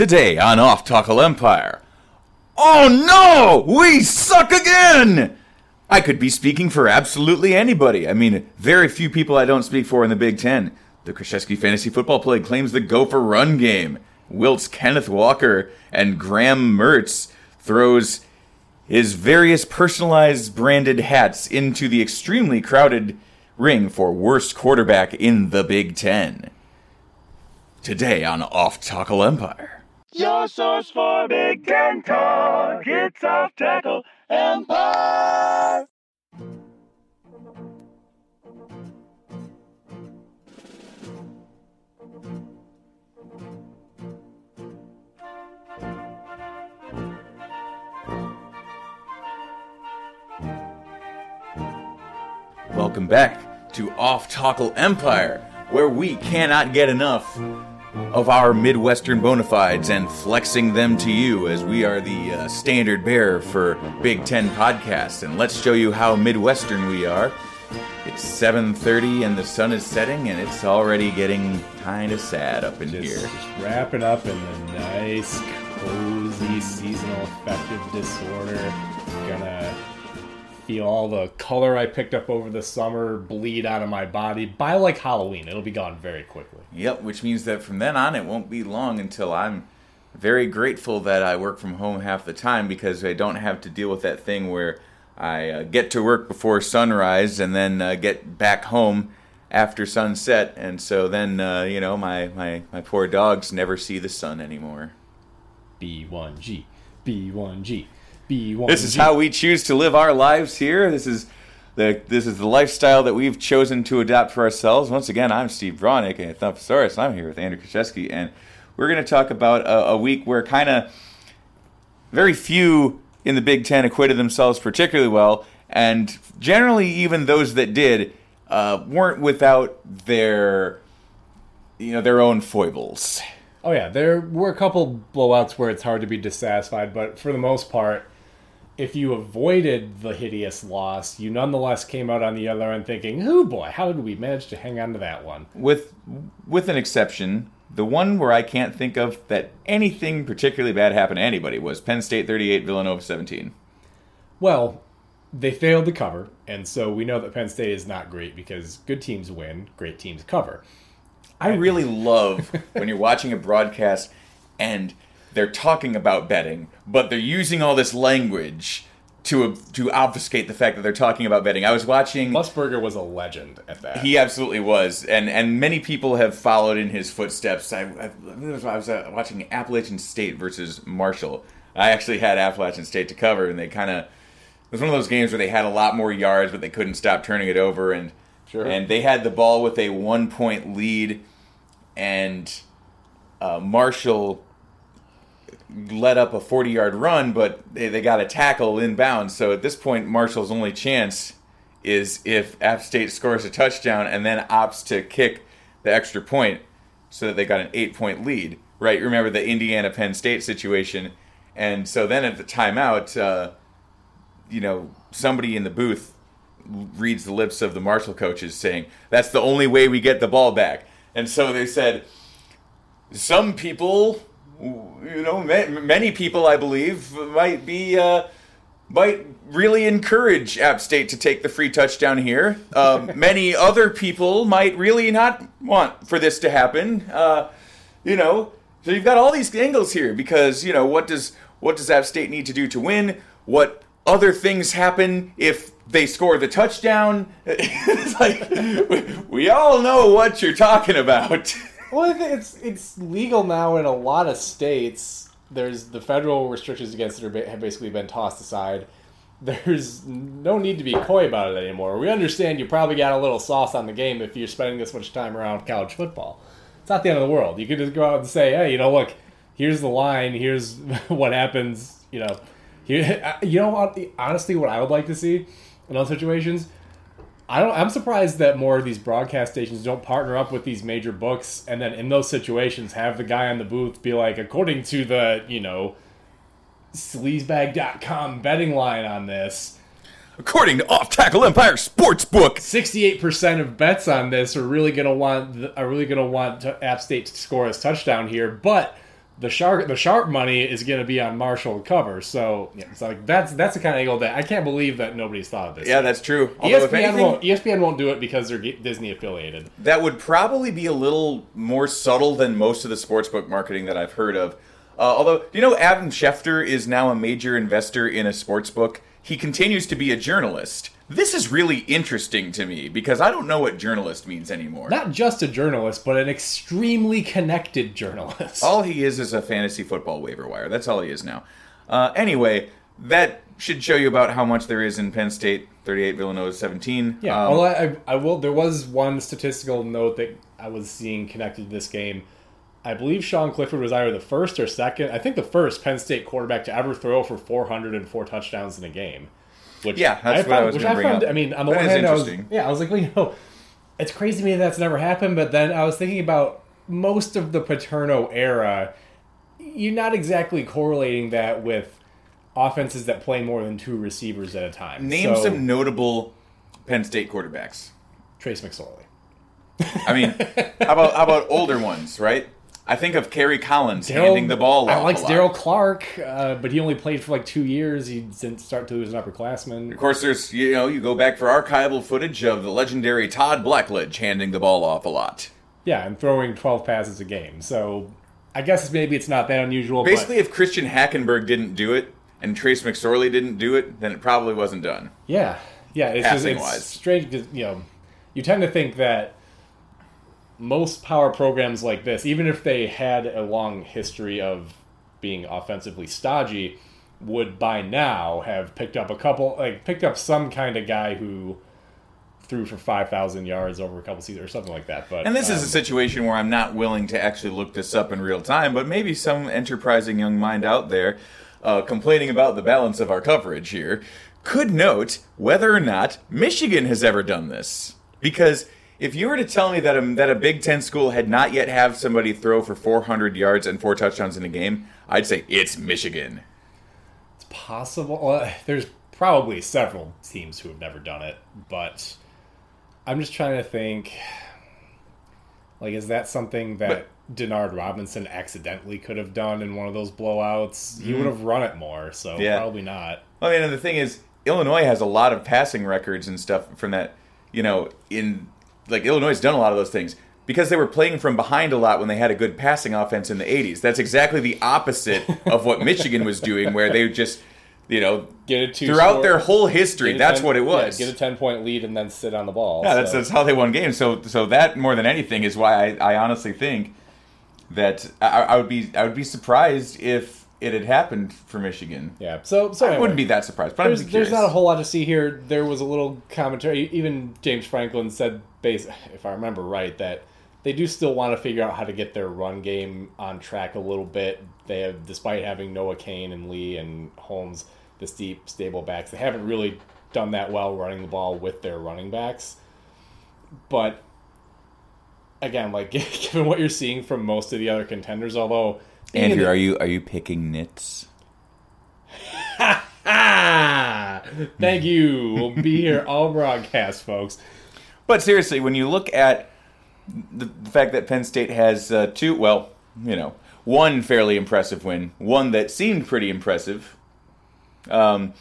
Today on Off Tackle Empire. Oh no! We suck again! I could be speaking for absolutely anybody. I mean, very few people I don't speak for in the Big Ten. The Krzyzewski Fantasy Football Plague claims the Gopher run game. Wilt's Kenneth Walker and Graham Mertz throws his various personalized branded hats into the extremely crowded ring for worst quarterback in the Big Ten. Today on Off Tackle Empire. Your source for Big Ten talk. It's Off Tackle Empire. Welcome back to Off Tackle Empire, where we cannot get enough of our Midwestern bona fides and flexing them to you as we are the uh, standard bearer for Big Ten podcasts. And let's show you how Midwestern we are. It's 7:30 and the sun is setting, and it's already getting kind of sad up in Just, here. just wrapping up in the nice, cozy seasonal affective disorder. Gonna feel all the color I picked up over the summer bleed out of my body. By like Halloween, it'll be gone very quickly. Yep, which means that from then on, it won't be long until I'm very grateful that I work from home half the time because I don't have to deal with that thing where I uh, get to work before sunrise and then uh, get back home after sunset. And so then, uh, you know, my, my, my poor dogs never see the sun anymore. B1G, B1G, B1G. This is how we choose to live our lives here. This is the this is the lifestyle that we've chosen to adopt for ourselves. Once again, I'm Steve Braun, aka Thumpasaurus. I'm here with Andrew Krzyzewski, and we're going to talk about a, a week where kind of very few in the Big Ten acquitted themselves particularly well, and generally, even those that did uh, weren't without their you know their own foibles. Oh yeah, there were a couple blowouts where it's hard to be dissatisfied, but for the most part, if you avoided the hideous loss, you nonetheless came out on the other end thinking, "Oh boy, how did we manage to hang on to that one?" with with an exception. The one where I can't think of that anything particularly bad happened to anybody was Penn State 38, Villanova 17. Well, they failed to cover, and so we know that Penn State is not great because good teams win, great teams cover. I really love when you're watching a broadcast and they're talking about betting, but they're using all this language to to obfuscate the fact that they're talking about betting. I was watching Musburger was a legend at that. He absolutely was, and and many people have followed in his footsteps. I, I, I was uh, watching Appalachian State versus Marshall. I actually had Appalachian State to cover, and they kind of it was one of those games where they had a lot more yards, but they couldn't stop turning it over, and Sure. and they had the ball with a one point lead, and uh, Marshall let up a 40 yard run, but they, they got a tackle inbounds. So at this point, Marshall's only chance is if App State scores a touchdown and then opts to kick the extra point so that they got an eight point lead. Right? Remember the Indiana Penn State situation. And so then at the timeout, uh, you know, somebody in the booth reads the lips of the Marshall coaches saying, that's the only way we get the ball back. And so they said, some people, you know, ma- many people, I believe, might be, uh, might really encourage App State to take the free touchdown here. Um, many other people might really not want for this to happen. Uh, you know, so you've got all these angles here because you know what does what does App State need to do to win? What other things happen if they score the touchdown? it's like we, we all know what you're talking about. Well, it's it's legal now in a lot of states. There's the federal restrictions against it have basically been tossed aside. There's no need to be coy about it anymore. We understand you probably got a little sauce on the game if you're spending this much time around college football. It's not the end of the world. You could just go out and say, "Hey, you know, look, here's the line. Here's what happens." You know, here. Uh, you know what? Honestly, what I would like to see in those situations I don't. I'm surprised that more of these broadcast stations don't partner up with these major books, and then in those situations have the guy on the booth be like, according to the you know, sleazebag.com betting line on this, According to Off Tackle Empire Sportsbook, 68% of bets on this are really going to want are really going to want App State to score his touchdown here, but the shark the sharp money is going to be on Marshall cover. So it's like that's that's the kind of angle that I can't believe that nobody's thought of this. Yeah, that's true. Although, ESPN anything, won't ESPN won't do it because they're Disney affiliated. that would probably be a little more subtle than most of the sportsbook marketing that I've heard of. Uh, although, do you know Adam Schefter is now a major investor in a sportsbook? He continues to be a journalist. This is really interesting to me because I don't know what journalist means anymore. Not just a journalist, but an extremely connected journalist. All he is is a fantasy football waiver wire. That's all he is now. Uh, anyway, that should show you about how much there is in Penn State. 38, Villanova 17. Yeah, Um, although I, I will. There was one statistical note that I was seeing connected to this game. I believe Sean Clifford was either the first or second. I think the first Penn State quarterback to ever throw for 404 touchdowns in a game. Which Yeah, that's what found, I was gonna I bring found. up. I mean, on the That one hand, I was interesting. yeah, I was like, well, you know, it's crazy to me that that's never happened. But then I was thinking about most of the Paterno era. You're not exactly correlating that with offenses that play more than two receivers at a time. name So, some notable Penn State quarterbacks. Trace McSorley. I mean, how about how about older ones, right? I think of Kerry Collins handing the ball I off like. Daryl Clark, uh, but he only played for like two years. He didn't start till he was an upperclassman. Of course, there's you know you go back for archival footage of the legendary Todd Blackledge handing the ball off a lot. Yeah, and throwing twelve passes a game. So I guess maybe it's not that unusual. Basically, if Christian Hackenberg didn't do it and Trace McSorley didn't do it, then it probably wasn't done. yeah, yeah, it's just Passing it's wise. strange because you know you tend to think that most power programs like this, even if they had a long history of being offensively stodgy, would by now have picked up a couple, like picked up some kind of guy who threw for five thousand yards over a couple seasons or something like that. But And this is um, a situation where I'm not willing to actually look this up in real time, but maybe some enterprising young mind out there uh, complaining about the balance of our coverage here could note whether or not Michigan has ever done this. Because if you were to tell me that a, that a Big Ten school had not yet have somebody throw for 400 yards and four touchdowns in a game, I'd say it's Michigan. It's possible. Uh, there's probably several teams who have never done it, but I'm just trying to think. Like, is that something that Denard Robinson accidentally could have done in one of those blowouts? He would have run it more, so Mm-hmm. Yeah. probably not. I mean, and the thing is, Illinois has a lot of passing records and stuff from that. You know, in like Illinois has done a lot of those things because they were playing from behind a lot when they had a good passing offense in the '80s. That's exactly the opposite of what Michigan was doing, where they just, you know, Get it two throughout score- their whole history. That's 10 what it yeah, was. get a ten point lead and then sit on the ball. Yeah, that's, that's how they won games. So so that more than anything is why I, I honestly think that I, I would be I would be surprised if it had happened for Michigan. yeah. So so I anyway. wouldn't be that surprised, but there's, I'm there's not a whole lot to see here. There was a little commentary. Even James Franklin said, base, if I remember right, that they do still want to figure out how to get their run game on track a little bit. They have, despite having Noah Cain and Lee and Holmes, the steep, stable backs, they haven't really done that well running the ball with their running backs. But again, like given what you're seeing from most of the other contenders, although Andrew, are you are you picking nits? Thank you. We'll be here all broadcast, folks. But seriously, when you look at the, the fact that Penn State has uh, two, well, you know, one fairly impressive win, one that seemed pretty impressive, um,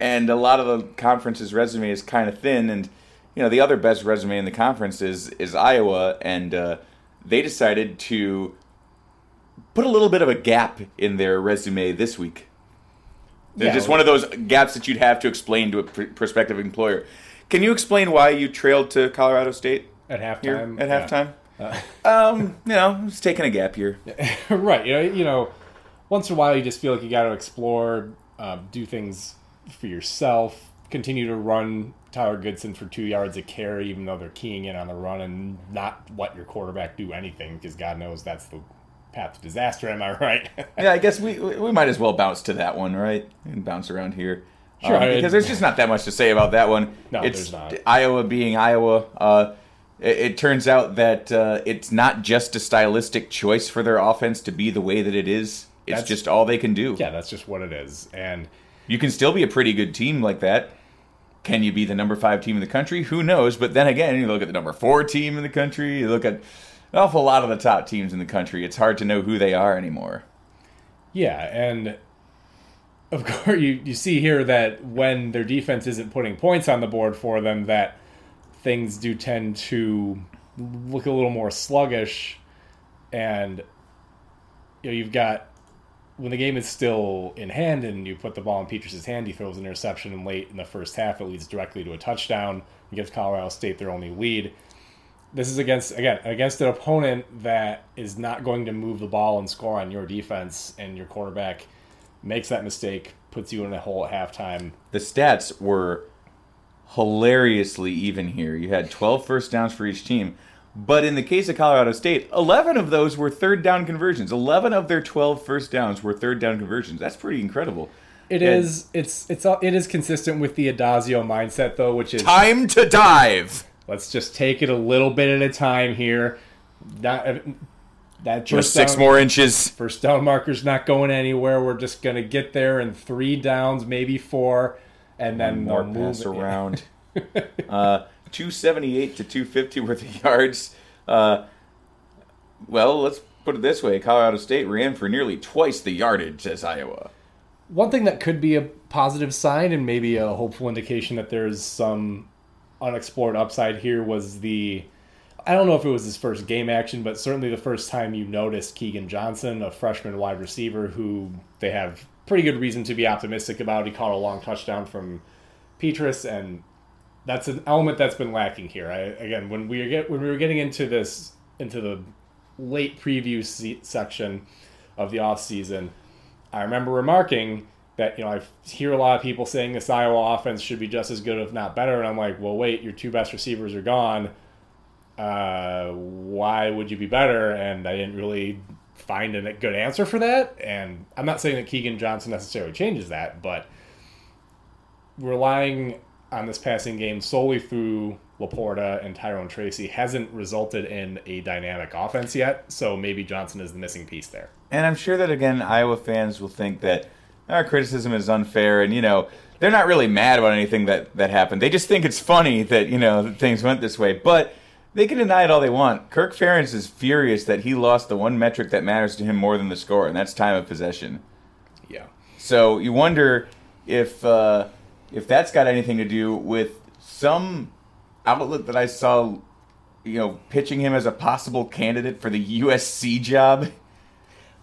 and a lot of the conference's resume is kind of thin, and you know the other best resume in the conference is is Iowa, and uh, they decided to put a little bit of a gap in their resume this week. They're Yeah. just one of those gaps that you'd have to explain to a pr- prospective employer. Can you explain why you trailed to Colorado State At here halftime. at yeah. halftime? Um, you know, it's taking a gap year. right. You know, you know, once in a while you just feel like you got to explore, uh, do things for yourself, continue to run Tyler Goodson for two yards a carry, even though they're keying in on the run and not let your quarterback do anything because God knows that's the path to disaster. Am I right? Yeah, I guess we we might as well bounce to that one, right? And bounce around here. Sure, Um, because there's just not that much to say about that one. No, it's there's not. Iowa being Iowa. Uh, it, it turns out that uh, it's not just a stylistic choice for their offense to be the way that it is. It's That's- just all they can do. yeah, that's just what it is. And You can still be a pretty good team like that. Can you be the number five team in the country? Who knows? But then again, you look at the number four team in the country. You look at, an awful lot of the top teams in the country. It's hard to know who they are anymore. Yeah, and of course you, you see here that when their defense isn't putting points on the board for them, that things do tend to look a little more sluggish, and you know you've got when the game is still in hand and you put the ball in Petras's hand, he throws an interception and late in the first half. It leads directly to a touchdown and gives Colorado State their only lead. This is against again against an opponent that is not going to move the ball and score on your defense, and your quarterback makes that mistake, puts you in a hole at halftime. The stats were hilariously even here. You had 12 first downs for each team. But in the case of Colorado State, 11 of those were third down conversions. 11 of their 12 first downs were third down conversions. That's pretty incredible. It And- is it's it's it is consistent with the Addazio mindset though, which is Time to dive. Let's just take it a little bit at a time here. Not that Just first six down- more inches. First down marker's not going anywhere. We're just gonna get there in three downs, maybe four, and then more they'll pass around. uh, 278 to 250 worth of yards. Uh, well, let's put it this way Colorado State ran for nearly twice the yardage as Iowa. One thing that could be a positive sign and maybe a hopeful indication that there's some unexplored upside here was the I don't know if it was his first game action, but certainly the first time you noticed Keagan Johnson, a freshman wide receiver who they have pretty good reason to be optimistic about. He caught a long touchdown from Petras, and that's an element that's been lacking here. I, again, when we get when we were getting into this into the late preview se- section of the off season, I remember remarking that you know I hear a lot of people saying this Iowa offense should be just as good, if not better, and I'm like, well, wait, your two best receivers are gone. Uh, why would you be better? And I didn't really find a good answer for that. And I'm not saying that Keagan Johnson necessarily changes that, but relying on this passing game solely through LaPorta and Tyrone Tracy hasn't resulted in a dynamic offense yet. So maybe Johnson is the missing piece there. And I'm sure that, again, Iowa fans will think that our criticism is unfair and, you know, they're not really mad about anything that, that happened. They just think it's funny that, you know, things went this way. But they can deny it all they want. Kirk Ferentz is furious that he lost the one metric that matters to him more than the score, and that's time of possession. Yeah. So you wonder if uh, if that's got anything to do with some outlet that I saw, you know, pitching him as a possible candidate for the USC job.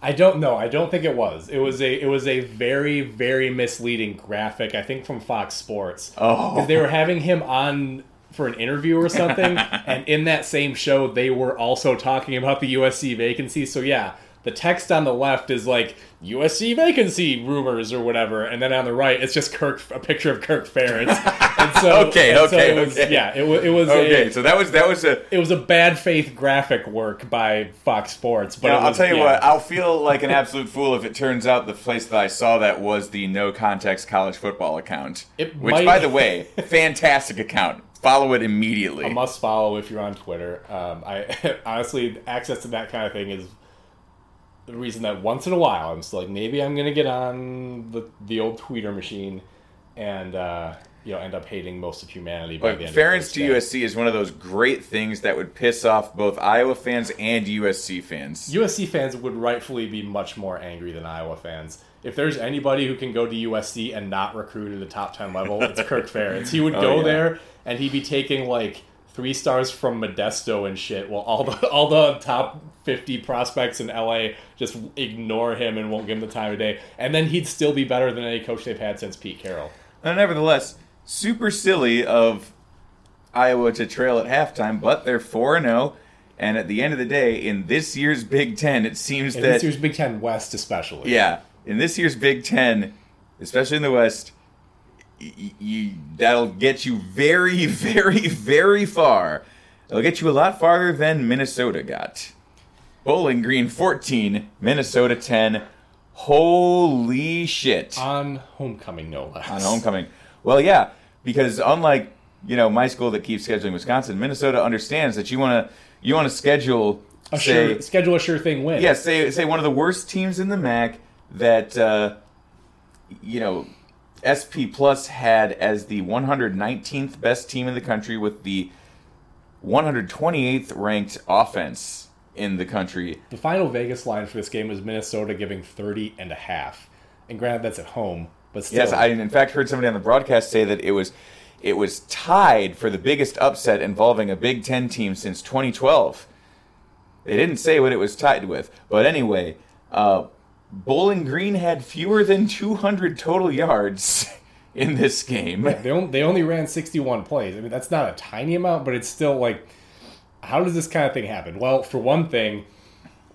I don't know. I don't think it was. It was a it was a very very misleading graphic. I think from Fox Sports. Oh. they were having him on for an interview or something, and in that same show they were also talking about the USC vacancy. So yeah, the text on the left is like USC vacancy rumors or whatever, and then on the right it's just Kirk a picture of Kirk Ferentz. And so Okay, and so okay, it was, okay. yeah, it, it was Okay, a, so that was that was a. it was a bad faith graphic work by Fox Sports. But Now, it I'll tell you yeah. what. I'll feel like an absolute fool if it turns out the place that I saw that was the No Context College Football account. It which, might- by the way, fantastic account. Follow it immediately. a must follow if you're on Twitter. Um, I honestly access to that kind of thing is the reason that once in a while I'm still like maybe I'm gonna get on the the old tweeter machine and uh, you know end up hating most of humanity by But the end. The to USC is one of those great things that would piss off both Iowa fans and USC fans. USC fans would rightfully be much more angry than Iowa fans. If there's anybody who can go to USC and not recruit at the top ten level, it's Kirk Ferentz. He would go Oh, yeah. there and he'd be taking like three stars from Modesto and shit, while all the all the top fifty prospects in LA just ignore him and won't give him the time of day. And then he'd still be better than any coach they've had since Pete Carroll. Uh, nevertheless, super silly of Iowa to trail at halftime, but they're 4 0. And at the end of the day, in this year's Big Ten, it seems And that. this year's Big Ten West especially. Yeah, in this year's Big Ten, especially in the West, y- y- that'll get you very, very, very far. It'll get you a lot farther than Minnesota got. Bowling Green 14, Minnesota 10. Holy shit. On homecoming no less. On homecoming. Well, yeah, because unlike, you know, my school that keeps scheduling Wisconsin, Minnesota understands that you want to you want to schedule A say sure, schedule a sure thing win. yeah, say say one of the worst teams in the MAC that uh, you know SP Plus had as the 119th best team in the country with the 128th ranked offense in the country. The final Vegas line for this game was Minnesota giving 30 and a half. And granted, that's at home, but still. Yes, I in fact heard somebody on the broadcast say that it was it was tied for the biggest upset involving a Big Ten team since 2012. They didn't say what it was tied with, but anyway, uh, Bowling Green had fewer than 200 total yards in this game. They only, they only ran 61 plays. I mean, that's not a tiny amount, but it's still like, how does this kind of thing happen? Well, for one thing,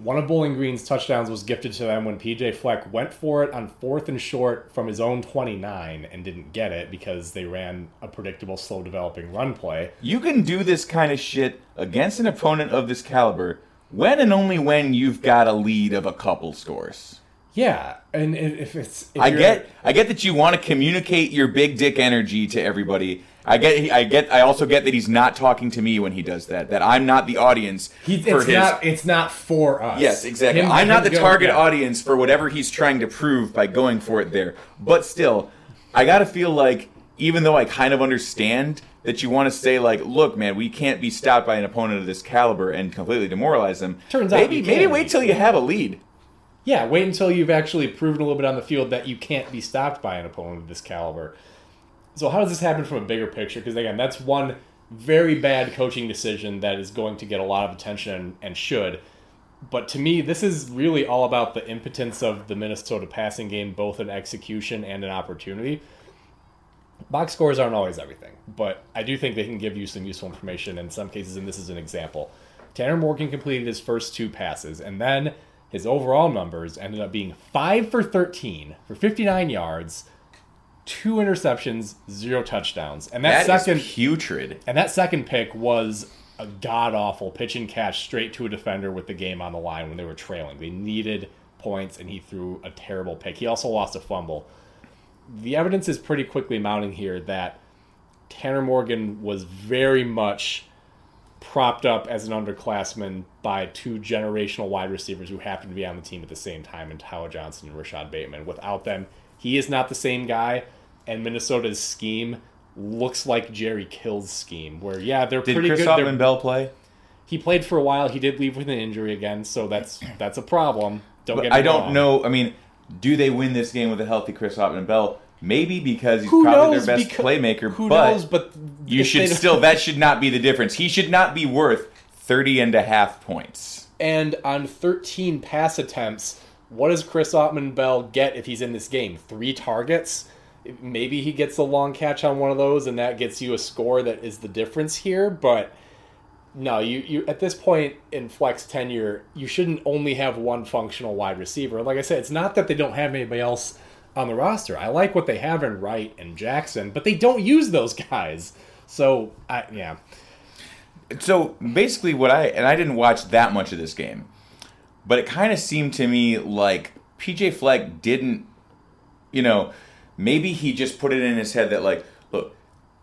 one of Bowling Green's touchdowns was gifted to them when PJ Fleck went for it on fourth and short from his own 29 and didn't get it because they ran a predictable, slow developing run play. You can do this kind of shit against an opponent of this caliber when and only when you've got a lead of a couple scores. Yeah, and if it's if I get I get that you want to communicate your big dick energy to everybody. I get I get I also get that he's not talking to me when he does that. That I'm not the audience He, for it's his not. It's not for us. Yes, exactly. Him- I'm not the him go- target audience for whatever he's trying to prove by going for it there. But still, I got to feel like even though I kind of understand that you want to say like, look, man, we can't be stopped by an opponent of this caliber and completely demoralize them. Turns out maybe maybe wait till you have a lead. Yeah, wait until you've actually proven a little bit on the field that you can't be stopped by an opponent of this caliber. So how does this happen from a bigger picture? Because again, that's one very bad coaching decision that is going to get a lot of attention and, and should. But to me, this is really all about the impotence of the Minnesota passing game, both in execution and in opportunity. Box scores aren't always everything, but I do think they can give you some useful information in some cases, and this is an example. Tanner Morgan completed his first two passes, and then his overall numbers ended up being 5 for 13 for 59 yards, two interceptions, zero touchdowns. And that, That second putrid. and that second pick was a god awful pitch and catch straight to a defender with the game on the line when they were trailing. They needed points, and he threw a terrible pick. He also lost a fumble. The evidence is pretty quickly mounting here that Tanner Morgan was very much propped up as an underclassman by two generational wide receivers who happened to be on the team at the same time in Tyler Johnson and Rashod Bateman. Without them, he is not the same guy, and Minnesota's scheme looks like Jerry Kill's scheme, where yeah, they're Did pretty Chris good. Autman They're- Bell play? He played for a while. He did leave with an injury again, so that's that's a problem. Don't But get me I don't wrong. know. I mean, do they win this game with a healthy Chris Autman-Bell? Maybe because he's Who probably their best Becau- playmaker. Who but knows? But You should still, that should not be the difference. He should not be worth 30 and a half points. And on 13 pass attempts, what does Chris Autman-Bell get if he's in this game? Three targets? Maybe he gets a long catch on one of those, and that gets you a score that is the difference here. But no, you, you at this point in Fleck's tenure, you shouldn't only have one functional wide receiver. Like I said, it's not that they don't have anybody else on the roster. I like what they have in Wright and Jackson, but they don't use those guys. So, I, yeah. So basically, what I, and I didn't watch that much of this game, but it kind of seemed to me like PJ Fleck didn't, you know, maybe he just put it in his head that, like, look,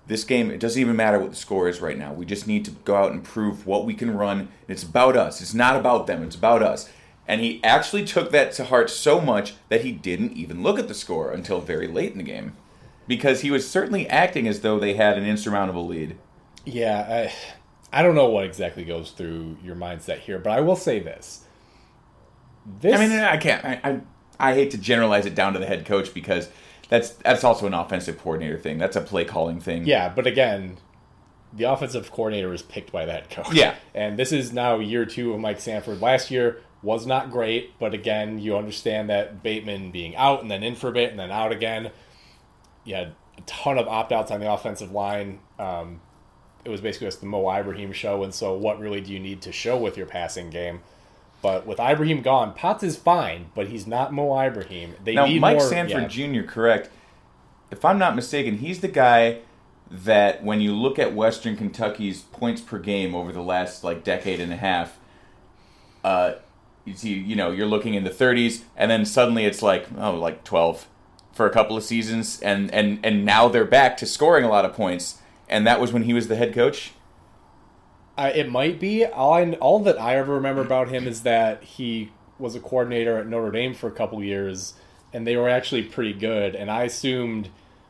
this game, it doesn't even matter what the score is right now. We just need to go out and prove what we can run. It's about us. It's not about them. It's about us. And he actually took that to heart so much that he didn't even look at the score until very late in the game. Because he was certainly acting as though they had an insurmountable lead. Yeah, I, I don't know what exactly goes through your mindset here, but I will say this. This, I mean, I can't. I, I I hate to generalize it down to the head coach because that's that's also an offensive coordinator thing. That's a play calling thing. yeah, but again, the offensive coordinator is picked by the head coach. Yeah. and this is now year two of Mike Sanford. Last year was not great, but again, you understand that Bateman being out and then in for a bit and then out again. You had a ton of opt outs on the offensive line. Um, it was basically just the Mo Ibrahim show, and so what really do you need to show with your passing game? But with Ibrahim gone, Potts is fine, but he's not Mo Ibrahim. They Now, need Mike more, Sanford yeah. Jr. Correct. If I'm not mistaken, he's the guy that when you look at Western Kentucky's points per game over the last like decade and a half, uh, you see, you know, you're looking in the 30s, and then suddenly it's like oh, like 12 for a couple of seasons, and and and now they're back to scoring a lot of points, and that was when he was the head coach. It might be. All I, all that I ever remember about him is that he was a coordinator at Notre Dame for a couple years, and they were actually pretty good. And I assumed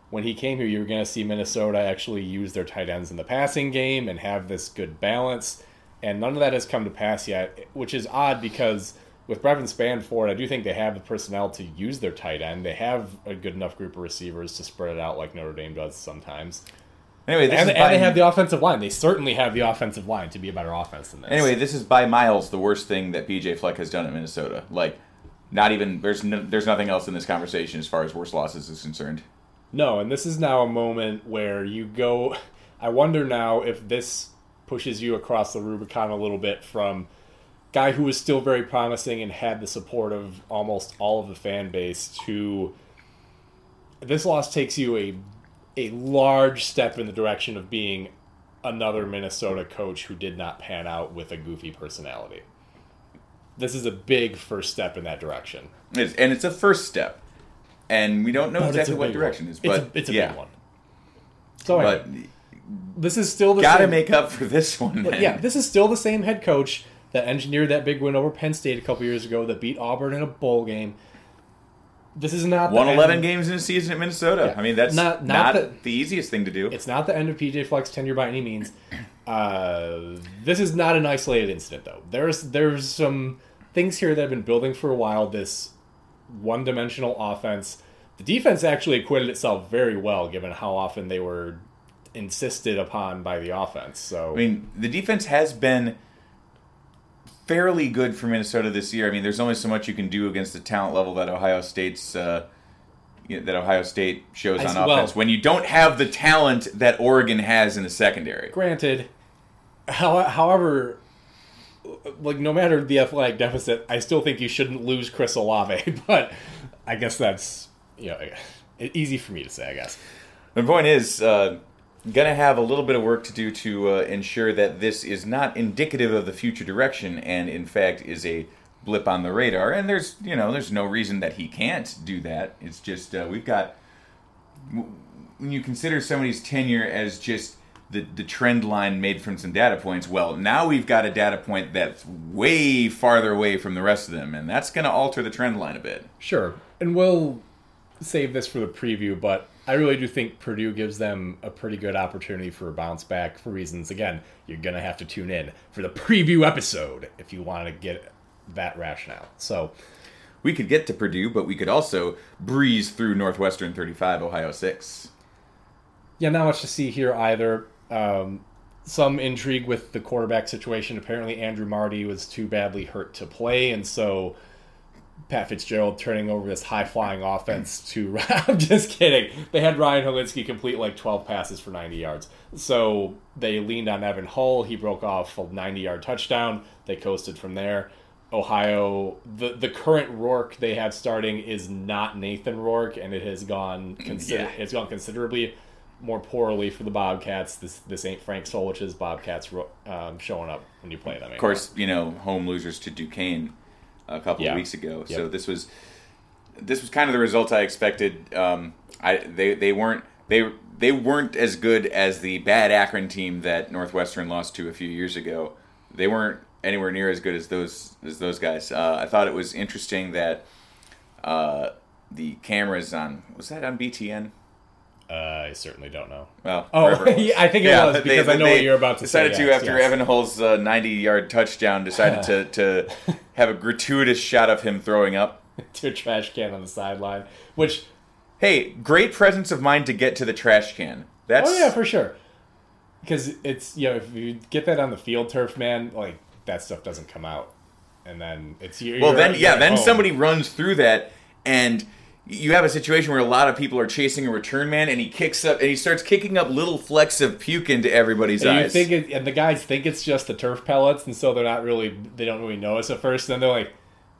when he came here, you were going to see Minnesota actually use their tight ends in the passing game and have this good balance. And none of that has come to pass yet, which is odd because with Brevyn Spann-Ford, I do think they have the personnel to use their tight end. They have a good enough group of receivers to spread it out like Notre Dame does sometimes. Anyway, this And, is and by, they have the offensive line. They certainly have the offensive line to be a better offense than this. anyway, this is by miles the worst thing that PJ Fleck has done at Minnesota. Like, not even there's no, there's nothing else in this conversation as far as worst losses is concerned. No, and this is now a moment where you go. I wonder now if this pushes you across the Rubicon a little bit from guy who was still very promising and had the support of almost all of the fan base to this loss takes you a a large step in the direction of being another Minnesota coach who did not pan out with a goofy personality. This is a big first step in that direction. It's, and it's a first step, and we don't know But exactly what direction one. is. But it's a, it's a yeah, big one. So anyway, but this is still the gotta same- make up for this one. Man. yeah, this is still the same head coach that engineered that big win over Penn State a couple years ago that beat Auburn in a bowl game. This is not the won eleven end- games in a season at Minnesota. Yeah. I mean, that's Not- not, not the- the easiest thing to do. It's not the end of PJ Fleck's tenure by any means. Uh, this is not an isolated incident, though. There's there's some things here that have been building for a while. This one-dimensional offense. The defense actually acquitted itself very well, given how often they were insisted upon by the offense. So I mean, the defense has been fairly good for Minnesota this year. I mean, there's only so much you can do against the talent level that Ohio State's uh, you know, that Ohio State shows on well- offense when you don't have the talent that Oregon has in the secondary. granted how, however like no matter the athletic deficit i still think you shouldn't lose chris olave but i guess that's you know easy for me to say i guess The point is, uh, gonna have a little bit of work to do to uh, ensure that this is not indicative of the future direction, and in fact is a blip on the radar. And there's, you know, there's no reason that he can't do that. It's just uh, we've got when you consider somebody's tenure as just the, the trend line made from some data points, well, now we've got a data point that's way farther away from the rest of them, and that's going to alter the trend line a bit. sure and we'll save this for the preview but i really do think purdue gives them a pretty good opportunity for a bounce back for reasons again you're gonna have to tune in for the preview episode if you want to get that rationale so We could get to Purdue, but we could also breeze through Northwestern 35, Ohio 6. Yeah, not much to see here either. Um, some intrigue with the quarterback situation. Apparently, Andrew Marty was too badly hurt to play, and so Pat Fitzgerald turning over this high flying offense to. I'm just kidding. They had Ryan Hilinski complete like 12 passes for 90 yards. So they leaned on Evan Hull. He broke off a 90 yard touchdown. They coasted from there. Ohio, the the current Rourke they have starting is not Nathan Rourke, and it has gone consider Yeah. it's gone considerably more poorly for the Bobcats. This this ain't Frank Solich's Bobcats um, showing up when you play them. Of course, you know, home losers to Duquesne a couple Yeah. of weeks ago. So this was this was kind of the result I expected. Um, I they they weren't they they weren't as good as the bad Akron team that Northwestern lost to a few years ago. They weren't anywhere near as good as those as those guys. Uh, I thought it was interesting that uh, the cameras on was that on BTN. Uh, I certainly don't know. Well, Oh, wherever it was. yeah, I think it was, because I know what you're about to say, decided to yes, after yes. Evan Hull's uh, 90-yard touchdown. Decided to to have a gratuitous shot of him throwing up. to a trash can on the sideline, which Hey, great presence of mind to get to the trash can. That's oh yeah for sure, because it's you know if you get that on the field turf, man, like that stuff doesn't come out, and then it's you're, well. you're Then yeah, then home. somebody runs through that, and you have a situation where a lot of people are chasing a return man, and he kicks up and he starts kicking up little flecks of puke into everybody's And you eyes. think it, and the guys think it's just the turf pellets, and so they're not really they don't really notice at first. And then they're like,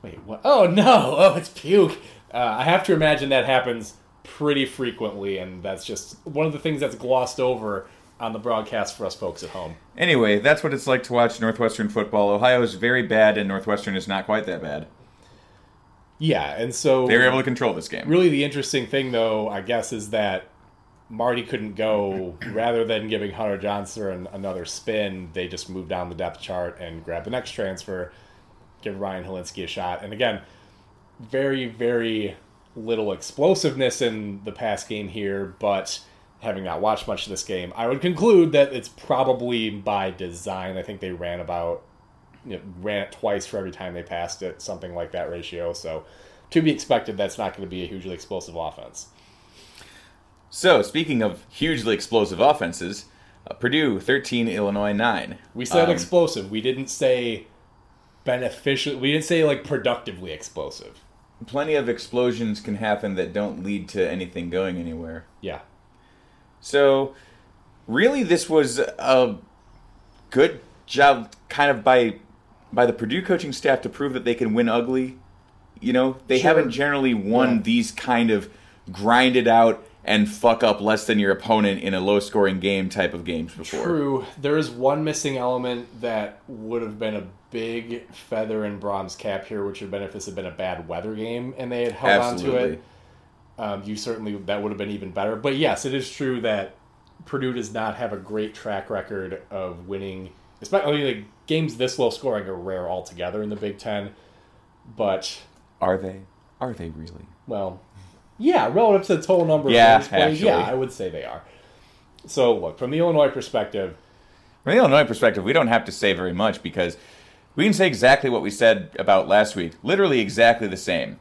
"Wait, what? Oh no! Oh, it's puke." Uh, I have to imagine that happens pretty frequently, and that's just one of the things that's glossed over on the broadcast for us folks at home. anyway, that's what it's like to watch Northwestern football. Ohio is very bad, and Northwestern is not quite that bad. Yeah, and so They were able to control this game. really the interesting thing though i guess is that marty couldn't go rather than giving hunter johnson another spin they just moved down the depth chart and grabbed the next transfer give ryan Hilinski a shot and again very very little explosiveness in the pass game here but having not watched much of this game, I would conclude that it's probably by design. I think they ran about you know, ran it twice for every time they passed it, something like that ratio. So to be expected, that's not going to be a hugely explosive offense. So, speaking of hugely explosive offenses, uh, Purdue 13, Illinois 9. We said Um, explosive. We didn't say beneficial. We didn't say like productively explosive. Plenty of explosions can happen that don't lead to anything going anywhere. Yeah. So, really, this was a good job, kind of by by the Purdue coaching staff to prove that they can win ugly. You know, they Sure. haven't generally won Yeah. these kind of grinded out and fuck up less than your opponent in a low scoring game type of games before. True. There is one missing element that would have been a big feather in Brohm's cap here, which would have been if this had been a bad weather game and they had held on to it. Um, you certainly that would have been even better. But yes, it is true that Purdue does not have a great track record of winning. Especially like games this low scoring are rare altogether in the Big Ten. But Are they? Are they really? well, yeah, relative to the total number of Yeah, games played, actually. yeah, I would say they are. So look, from the Illinois perspective, From the Illinois perspective, we don't have to say very much because we can say exactly what we said about last week. Literally exactly the same.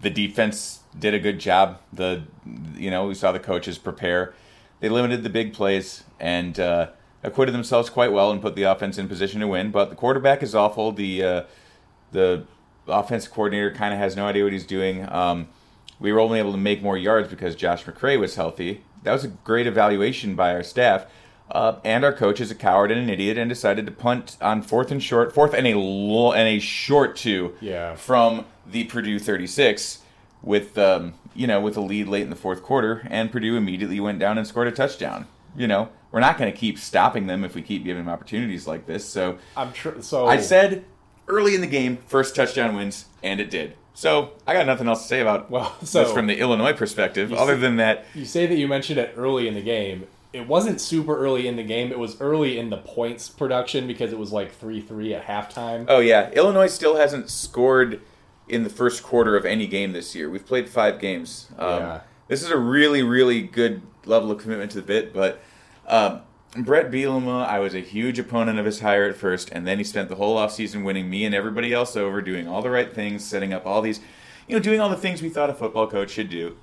The defense did a good job. The you know we saw the coaches prepare. They limited the big plays and uh, acquitted themselves quite well and put the offense in position to win. But the quarterback is awful. The uh, the offensive coordinator kind of has no idea what he's doing. Um, we were only able to make more yards because Josh McCray was healthy. That was a great evaluation by our staff. Uh, and our coach is a coward and an idiot and decided to punt on fourth and short, fourth and a lo- and a short two Yeah. from the Purdue 36 with um, you know with a lead late in the fourth quarter, and Purdue immediately went down and scored a touchdown. You know we're not going to keep stopping them if we keep giving them opportunities like this. So I'm sure. So I said early in the game, first touchdown wins, and it did. So I got nothing else to say about Well, this so- from the Illinois perspective, other see- than that. you say that you mentioned it early in the game. It wasn't super early in the game. It was early in the points production because it was like three three at halftime. Oh yeah, Illinois still hasn't scored in the first quarter of any game this year. We've played five games. Um, Yeah. This is a really, really good level of commitment to the bit. But um, Bret Bielema, I was a huge opponent of his hire at first, and then he spent the whole offseason winning me and everybody else over, doing all the right things, setting up all these, you know, doing all the things we thought a football coach should do.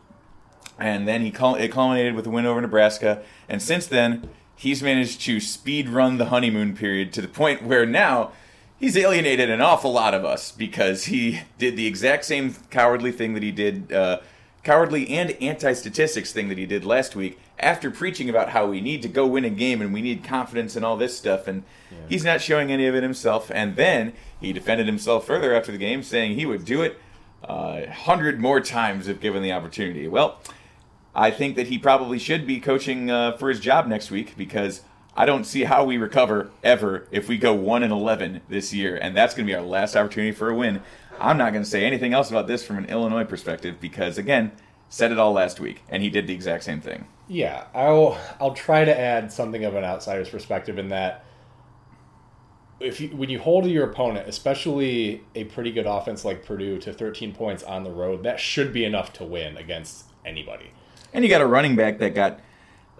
And then he cul- it culminated with a win over Nebraska. And since then, he's managed to speed run the honeymoon period to the point where now he's alienated an awful lot of us because he did the exact same cowardly thing that he did, uh, cowardly and anti statistics thing that he did last week after preaching about how we need to go win a game and we need confidence and all this stuff. And he's not showing any of it himself. And then he defended himself further after the game, saying he would do it a hundred more times if given the opportunity. Well, I think that he probably should be coaching uh, for his job next week because I don't see how we recover ever if we go one and eleven this year, and that's going to be our last opportunity for a win. I'm not going to say anything else about this from an Illinois perspective because, again, said it all last week, and he did the exact same thing. Yeah, I'll I'll try to add something of an outsider's perspective in that if you, when you hold your opponent, especially a pretty good offense like Purdue, to 13 points on the road, that should be enough to win against anybody. And you got a running back that got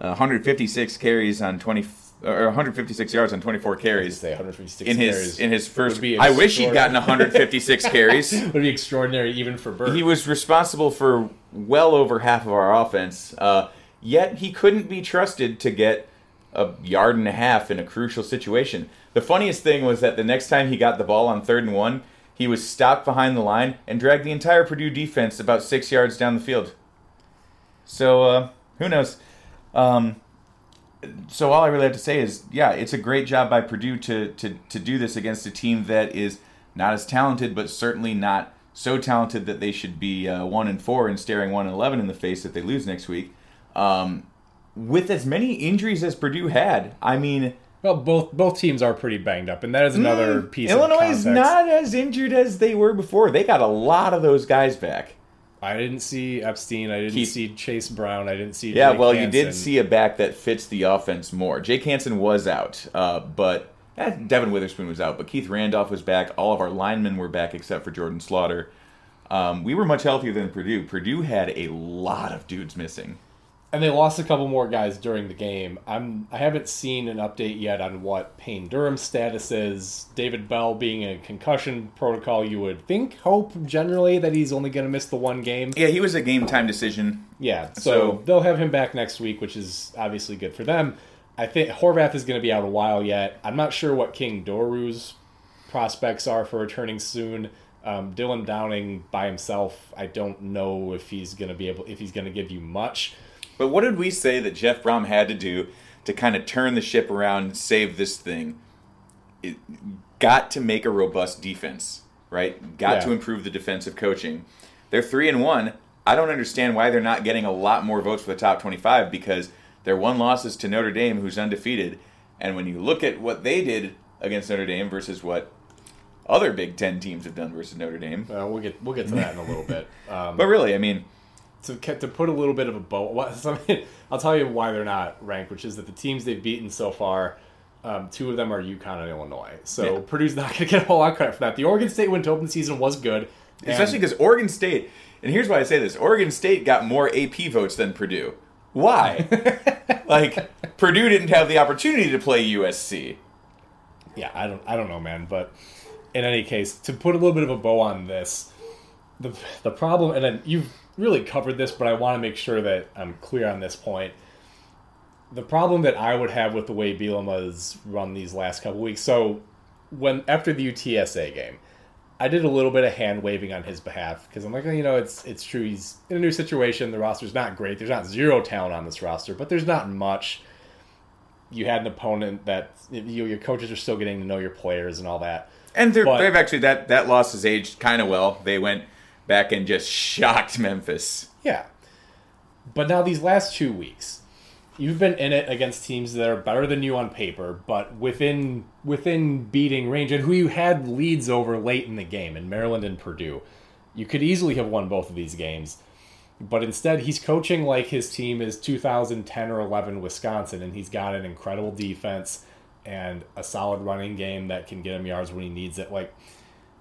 uh, 156 carries on 20 or 156 yards on 24 carries Say 156 in his carries in his first. I wish he'd gotten 156 carries. would be extraordinary even for Burt. He was responsible for well over half of our offense, uh, yet he couldn't be trusted to get a yard and a half in a crucial situation. The funniest thing was that the next time he got the ball on third and one, he was stopped behind the line and dragged the entire Purdue defense about six yards down the field. So uh, who knows? Um, so all I really have to say is, yeah, it's a great job by Purdue to to to do this against a team that is not as talented, but certainly not so talented that they should be uh, one and four and staring one and eleven in the face if they lose next week. Um, with as many injuries as Purdue had, I mean, well, both both teams are pretty banged up, and that is another mm, piece. Illinois is not as injured as they were before. They got a lot of those guys back. I didn't see Epstein. I didn't Keith- see Chase Brown. I didn't see. Yeah, Jake well, you did see a back that fits the offense more. Jake Hansen was out, uh, but eh, Devon Witherspoon was out, but Keith Randolph was back. All of our linemen were back except for Jordan Slaughter. Um, we were much healthier than Purdue. Purdue had a lot of dudes missing. And they lost a couple more guys during the game. I'm I haven't seen an update yet on what Payne Durham's status is. David Bell being in concussion protocol, you would think, hope generally that he's only going to miss the one game. Yeah, he was a game time decision. Yeah, so, So- they'll have him back next week, which is obviously good for them. I think Horvath is going to be out a while yet. I'm not sure what King Doerue's prospects are for returning soon. Um, Dylan Downing by himself, I don't know if he's going to be able if he's going to give you much. But what did we say that Jeff Brohm had to do to kind of turn the ship around and save this thing? It got to make a robust defense, right? Got Yeah. to improve the defensive coaching. They're three and one. I don't understand why they're not getting a lot more votes for the top twenty-five because their one loss is to Notre Dame, who's undefeated. And when you look at what they did against Notre Dame versus what other Big Ten teams have done versus Notre Dame, Uh, we'll get we'll get to that in a little bit. Um, but really, I mean, to to put a little bit of a bow. I'll tell you why they're not ranked, which is that the teams they've beaten so far, um, two of them are UConn and Illinois. So Yeah. Purdue's not going to get a whole lot of credit for that. The Oregon State win to open the season was good, Especially because Oregon State, and here's why I say this: Oregon State got more AP votes than Purdue. Why? like Purdue didn't have the opportunity to play USC. yeah, I don't I don't know, man. But in any case, to put a little bit of a bow on this, the the problem, and then you've really covered this, but I want to make sure that I'm clear on this point. The problem that I would have with the way Bielema's run these last couple weeks. So when after the UTSA game, I did a little bit of hand waving on his behalf because I'm like, you know, it's it's true. He's in a new situation. The roster's not great. There's not zero talent on this roster, but there's not much. You had an opponent that you, your coaches are still getting to know your players and all that. And But- they've actually that that loss has aged kind of well. They went back and just shocked Memphis. Yeah. But now these last two weeks, you've been in it against teams that are better than you on paper, but within within beating range, and who you had leads over late in the game in Maryland and Purdue. You could easily have won both of these games. But instead, he's coaching like his team is 2010 or 11 Wisconsin, and he's got an incredible defense and a solid running game that can get him yards when he needs it. Like,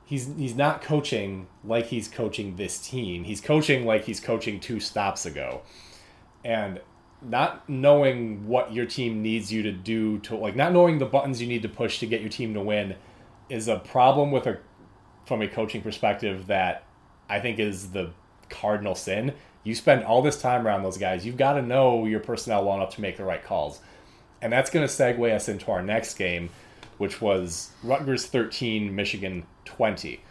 he's he's not coaching like he's coaching this team. He's coaching like he's coaching two stops ago. And not knowing what your team needs you to do to like not knowing the buttons you need to push to get your team to win is a problem with a from a coaching perspective that I think is the cardinal sin. You spend all this time around those guys. You've got to know your personnel well enough to make the right calls. And that's going to segue us into our next game, which was Rutgers 13, Michigan 20.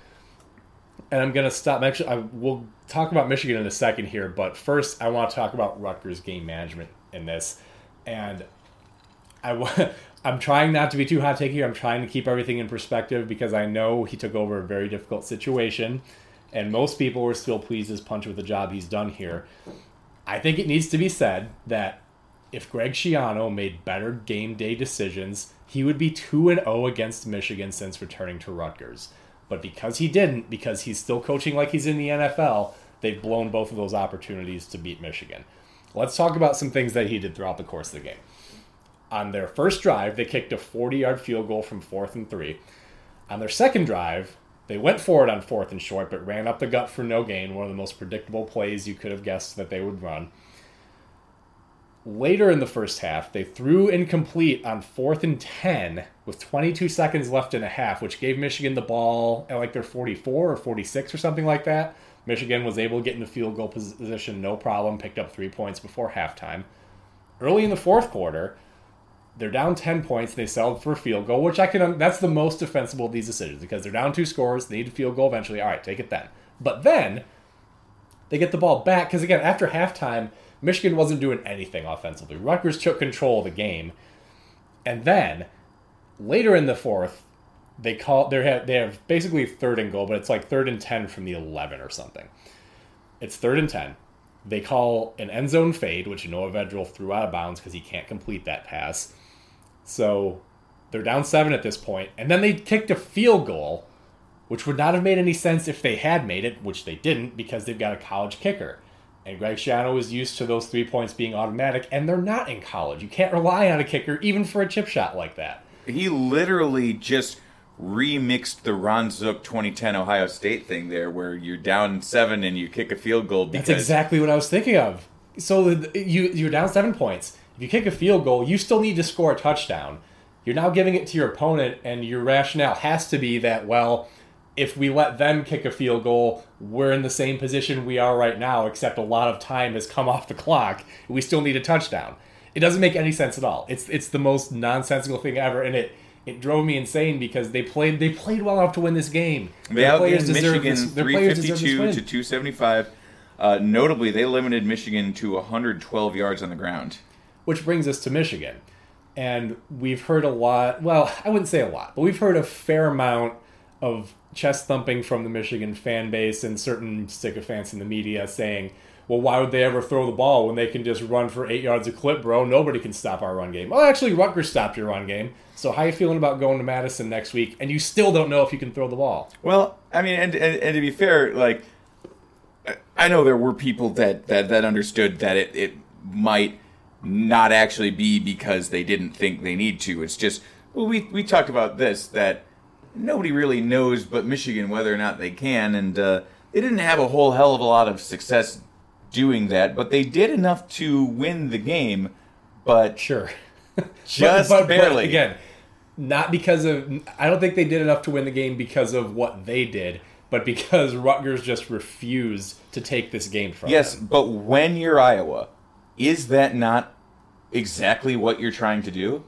And I'm going to stop. Actually, I, we'll talk about Michigan in a second here, but first, I want to talk about Rutgers game management in this. And I, I'm trying not to be too hot take here. I'm trying to keep everything in perspective because I know he took over a very difficult situation, and most people were still pleased as punch with the job he's done here. I think it needs to be said that if Greg Schiano made better game day decisions, he would be 2 and 0 against Michigan since returning to Rutgers. But because he didn't, because he's still coaching like he's in the NFL, they've blown both of those opportunities to beat Michigan. Let's talk about some things that he did throughout the course of the game. On their first drive, they kicked a 40 yard field goal from fourth and three. On their second drive, they went for it on fourth and short, but ran up the gut for no gain, one of the most predictable plays you could have guessed that they would run. Later in the first half, they threw incomplete on fourth and 10 with 22 seconds left in a half, which gave Michigan the ball at like their 44 or 46 or something like that. Michigan was able to get in into field goal position no problem, picked up three points before halftime. Early in the fourth quarter, they're down 10 points. They settled for a field goal, which I can, that's the most defensible of these decisions because they're down two scores. They need a field goal eventually. All right, take it then. But then they get the ball back because, again, after halftime, Michigan wasn't doing anything offensively. Rutgers took control of the game. And then later in the fourth, they call they have they have basically third and goal, but it's like third and ten from the eleven or something. It's third and ten. They call an end zone fade, which Noah Vedral threw out of bounds because he can't complete that pass. So they're down seven at this point, and then they kicked a field goal, which would not have made any sense if they had made it, which they didn't because they've got a college kicker. And Greg Schiano is used to those three points being automatic, and they're not in college. You can't rely on a kicker even for a chip shot like that. He literally just remixed the Ron Zook 2010 Ohio State thing there, where you're down seven and you kick a field goal because That's exactly what I was thinking of. so you you're down seven points. If you kick a field goal, you still need to score a touchdown. You're now giving it to your opponent, and your rationale has to be that well, if we let them kick a field goal, we're in the same position we are right now, except a lot of time has come off the clock. We still need a touchdown. It doesn't make any sense at all. It's it's the most nonsensical thing ever, and it it drove me insane because they played they played well enough to win this game. They Their players deserve Michigan this- their players deserve this 352 win. to 275. Uh, notably, they limited Michigan to 112 yards on the ground. which brings us to Michigan. And we've heard a lot, well, I wouldn't say a lot, but we've heard a fair amount of chest thumping from the Michigan fan base and certain sycophants in the media saying, well, why would they ever throw the ball when they can just run for eight yards a clip, bro? Nobody can stop our run game. Well, actually, Rutgers stopped your run game. So how you feeling about going to Madison next week? And you still don't know if you can throw the ball. Well, I mean, and, and, and to be fair, like, I- know there were people that, that, that understood that it, it might not actually be because they didn't think they need to. It's just, well, we, we talked about this, that nobody really knows but Michigan whether or not they can, and uh, they didn't have a whole hell of a lot of success doing that, but they did enough to win the game, but Sure. just barely. again, not because of. I don't think they did enough to win the game because of what they did, but because Rutgers just refused to take this game from Yes, them. but when you're Iowa, is that not exactly what you're trying to do?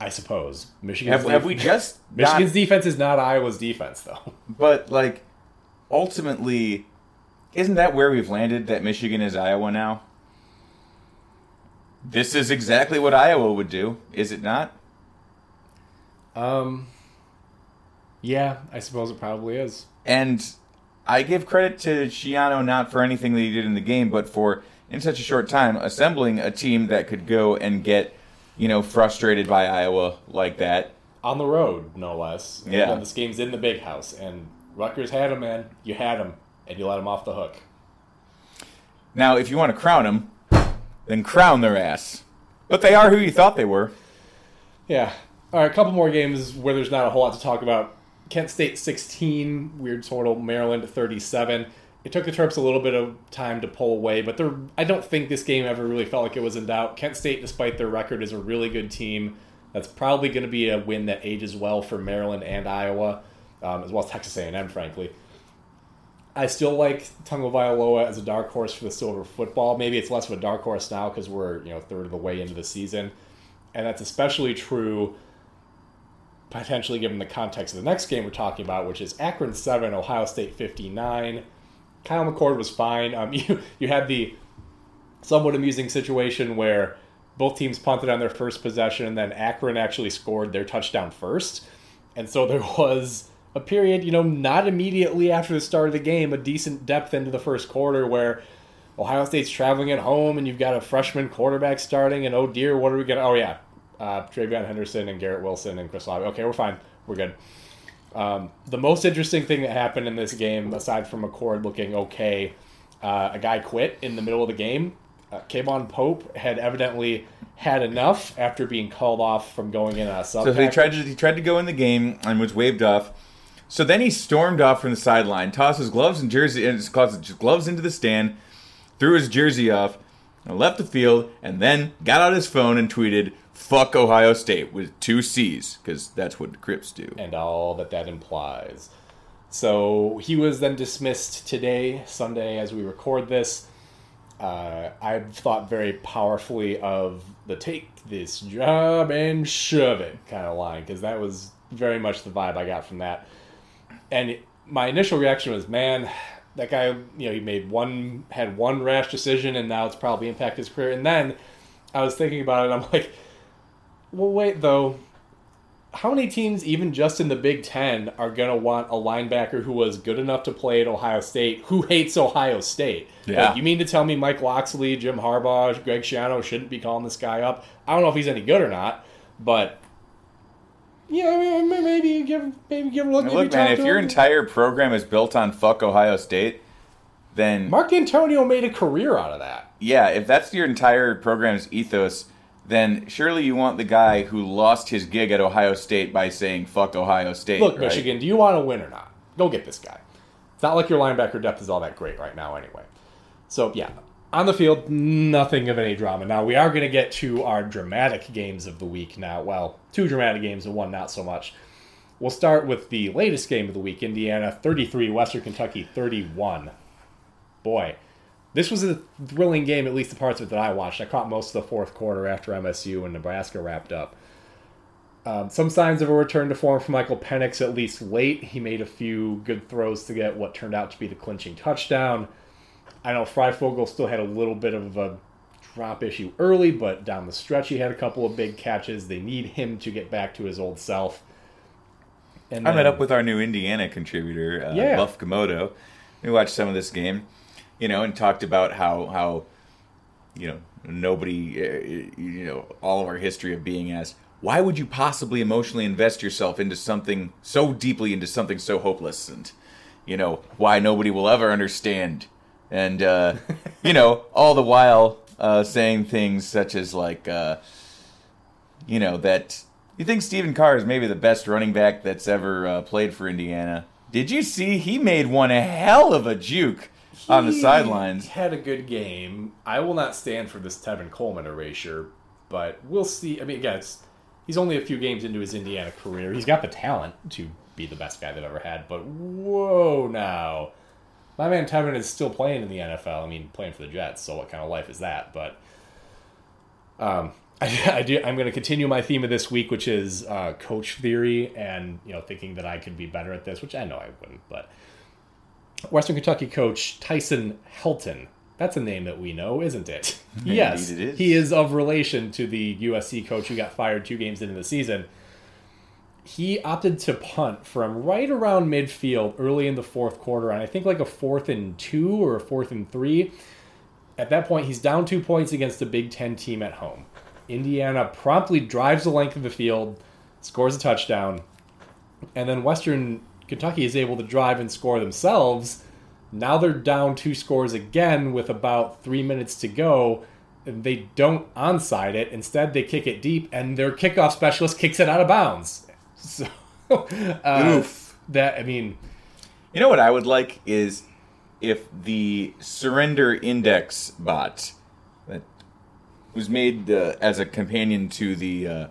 I suppose Michigan's Have, have we just Michigan's not, defense is not Iowa's defense, though. but like ultimately isn't that where we've landed that Michigan is Iowa now? This is exactly what Iowa would do, is it not? Um, yeah, I suppose it probably is. And I give credit to Schiano not for anything that he did in the game, but for in such a short time assembling a team that could go and get, you know, frustrated by Iowa like that. On the road, no less. Yeah. this game's in the big house, and Rutgers had him, man. You had him, and you let him off the hook. Now, if you want to crown them, then crown their ass. But they are who you thought they were. Yeah. All right, a couple more games where there's not a whole lot to talk about. Kent State 16, weird total. Maryland 37. It took the Terps a little bit of time to pull away, but they're, I don't think this game ever really felt like it was in doubt. Kent State, despite their record, is a really good team. That's probably going to be a win that ages well for Maryland and Iowa, um, as well as Texas A&M, frankly. I still like Tagovailoa as a dark horse for the silver football. Maybe it's less of a dark horse now because we're you know third of the way into the season, and that's especially true potentially given the context of the next game we're talking about, which is Akron seven, Ohio State fifty nine. Kyle McCord was fine. Um, you you had the somewhat amusing situation where both teams punted on their first possession, and then Akron actually scored their touchdown first, and so there was a period, you know, not immediately after the start of the game, a decent depth into the first quarter where Ohio State's traveling at home, and you've got a freshman quarterback starting, and oh dear, what are we gonna? Oh yeah, uh, TreVeyon Henderson and Garrett Wilson and Chris Olave. Okay, we're fine, we're good. Um, the most interesting thing that happened in this game, aside from McCord looking okay, uh, a guy quit in the middle of the game. Uh, Kayvon Pope had evidently had enough after being called off from going in a sub. So he tried to he tried to go in the game and was waved off. So then he stormed off from the sideline, tossed his gloves and jersey and his gloves into the stand, threw his jersey off, and left the field, and then got out his phone and tweeted "Fuck Ohio State" with two C's because that's what the Crips do. and all that that implies. So he was then dismissed today, Sunday, as we record this. Uh, I've thought very powerfully of the take this job and shove it kind of line because that was very much the vibe I got from that. And it- my initial reaction was, man, that guy, you know, he made one, had one rash decision and now it's probably impacted his career. And then I was thinking about it I'm like, well, wait, though how many teams, even just in the Big Ten, are going to want a linebacker who was good enough to play at Ohio State who hates Ohio State? Yeah. Like, you mean to tell me Mike Locksley, Jim Harbaugh, Greg Schiano shouldn't be calling this guy up? I don't know if he's any good or not, but yeah, I mean, maybe give maybe give a look. Maybe look, man, if your him. entire program is built on "Fuck Ohio State," then Mark Dantonio made a career out of that. yeah, if that's your entire program's ethos, then surely you want the guy who lost his gig at Ohio State by saying "fuck Ohio State." Look, right? Michigan, do you want to win or not? Go get this guy. It's not like your linebacker depth is all that great right now, anyway. So yeah, On the field, nothing of any drama. Now, we are going to get to our dramatic games of the week now. Well, two dramatic games and one not so much. We'll start with the latest game of the week Indiana 33, Western Kentucky 31. Boy, this was a thrilling game, at least the parts of it that I watched. I caught most of the fourth quarter after MSU and Nebraska wrapped up. Um, some signs of a return to form for Michael Penix, at least late. He made a few good throws to get what turned out to be the clinching touchdown. I know Fryfogle still had a little bit of a drop issue early, but down the stretch he had a couple of big catches. They need him to get back to his old self. And I met up with our new Indiana contributor, uh, Yeah. Buff Komodo. We watched some of this game, you know, and talked about how how you know nobody, uh, you know, all of our history of being asked, why would you possibly emotionally invest yourself into something so deeply into something so hopeless, and you know why nobody will ever understand, and uh, you know all the while uh, saying things such as like. Uh, you know that you think Stephen Carr is maybe the best running back that's ever uh, played for Indiana. Did you see he made one a hell of a juke on the sidelines. He? Had a good game. I will not stand for this Tevin Coleman erasure, but we'll see. I mean, again, he's only a few games into his Indiana career. He's got the talent to be the best guy they've ever had, but whoa now. My man Tevin is still playing in the NFL. I mean, playing for the Jets, so what kind of life is that? But um, I, I do. I'm going to continue my theme of this week, which is uh, coach theory, and you know, thinking that I could be better at this, which I know I wouldn't. But Western Kentucky coach Tyson Helton. That's a name that we know, isn't it? yes, it is. he is of relation to the USC coach who got fired two games into the season. He opted to punt from right around midfield early in the fourth quarter, and I think like a fourth and two or a fourth and three. At that point, he's down two points against a Big Ten team at home. Indiana promptly drives the length of the field, scores a touchdown, and then Western Kentucky is able to drive and score themselves. Now they're down two scores again with about three minutes to go. And they don't onside it. Instead, they kick it deep, and their kickoff specialist kicks it out of bounds. So, uh, that I mean, You know what I would like is if the surrender index bot that was made uh, as a companion to the uh,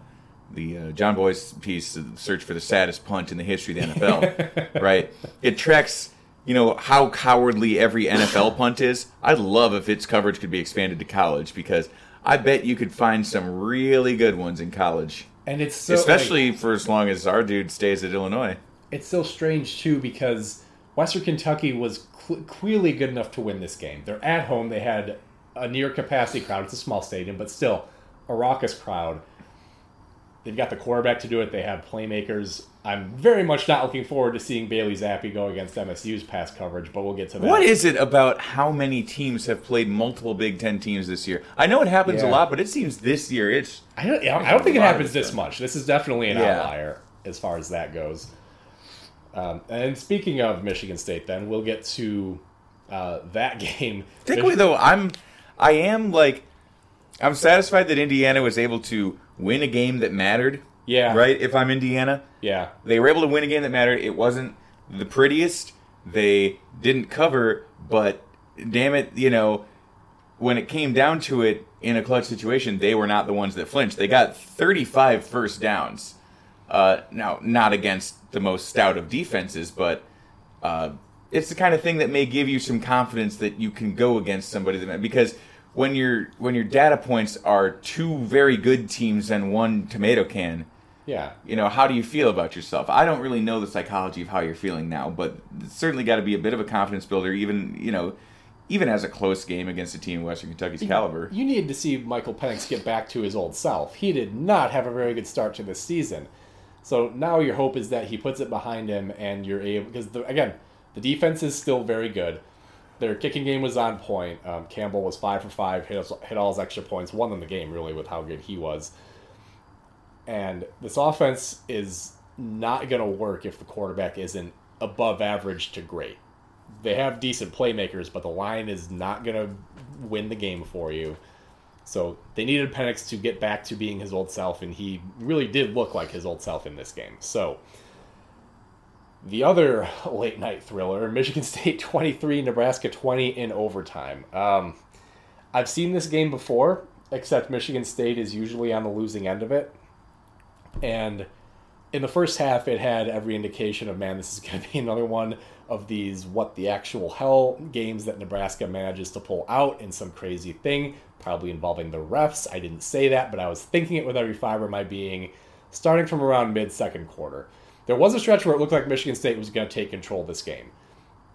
the uh, Jon Bois piece, "Search for the Saddest Punt in the History of the NFL," right? It tracks, you know, how cowardly every NFL punt is. I'd love if its coverage could be expanded to college because I bet you could find some really good ones in college, and it's so, like, especially for as long as our dude stays at Illinois. it's so strange too because Western Kentucky was cl- clearly good enough to win this game. They're at home. They had a near capacity crowd. It's a small stadium, but still a raucous crowd. They've got the quarterback to do it. They have playmakers. I'm very much not looking forward to seeing Bailey Zappe go against MSU's pass coverage, but we'll get to that. What is it about how many teams have played multiple Big Ten teams this year? I know it happens a lot, but it seems this year it's I don't, yeah, I don't think it happens this much. This is definitely an Yeah. outlier as far as that goes. Um, and speaking of Michigan State, then we'll get to uh, that game. Thankfully, though, I'm I am like I'm satisfied that Indiana was able to win a game that mattered. Yeah. Right. If I'm Indiana, Yeah, they were able to win a game that mattered. It wasn't the prettiest. They didn't cover, but damn it, you know, when it came down to it in a clutch situation, they were not the ones that flinched. They got 35 first downs. Uh, now, not against the most stout of defenses, but uh, it's the kind of thing that may give you some confidence that you can go against somebody that because when your when your data points are two very good teams and one tomato can, yeah. you know, how do you feel about yourself? I don't really know the psychology of how you're feeling now, but it's certainly got to be a bit of a confidence builder, even you know, even as a close game against a team of Western Kentucky's caliber. You need to see Michael Penix get back to his old self. He did not have a very good start to this season. So now your hope is that he puts it behind him and you're able because again the defense is still very good. Their kicking game was on point. Um, Campbell was five for five, hit, hit all his extra points, won them the game really with how good he was. And this offense is not going to work if the quarterback isn't above average to great. They have decent playmakers, but the line is not going to win the game for you. So they needed Penix to get back to being his old self, and he really did look like his old self in this game. So the other late night thriller, Michigan State 23, Nebraska 20 in overtime. Um, I've seen this game before, except Michigan State is usually on the losing end of it. And in the first half, it had every indication of, man, this is going to be another one of these what the actual hell games that Nebraska manages to pull out in some crazy thing, probably involving the refs. I didn't say that, but I was thinking it with every fiber of my being, starting from around mid second quarter. There was a stretch where it looked like Michigan State was going to take control of this game,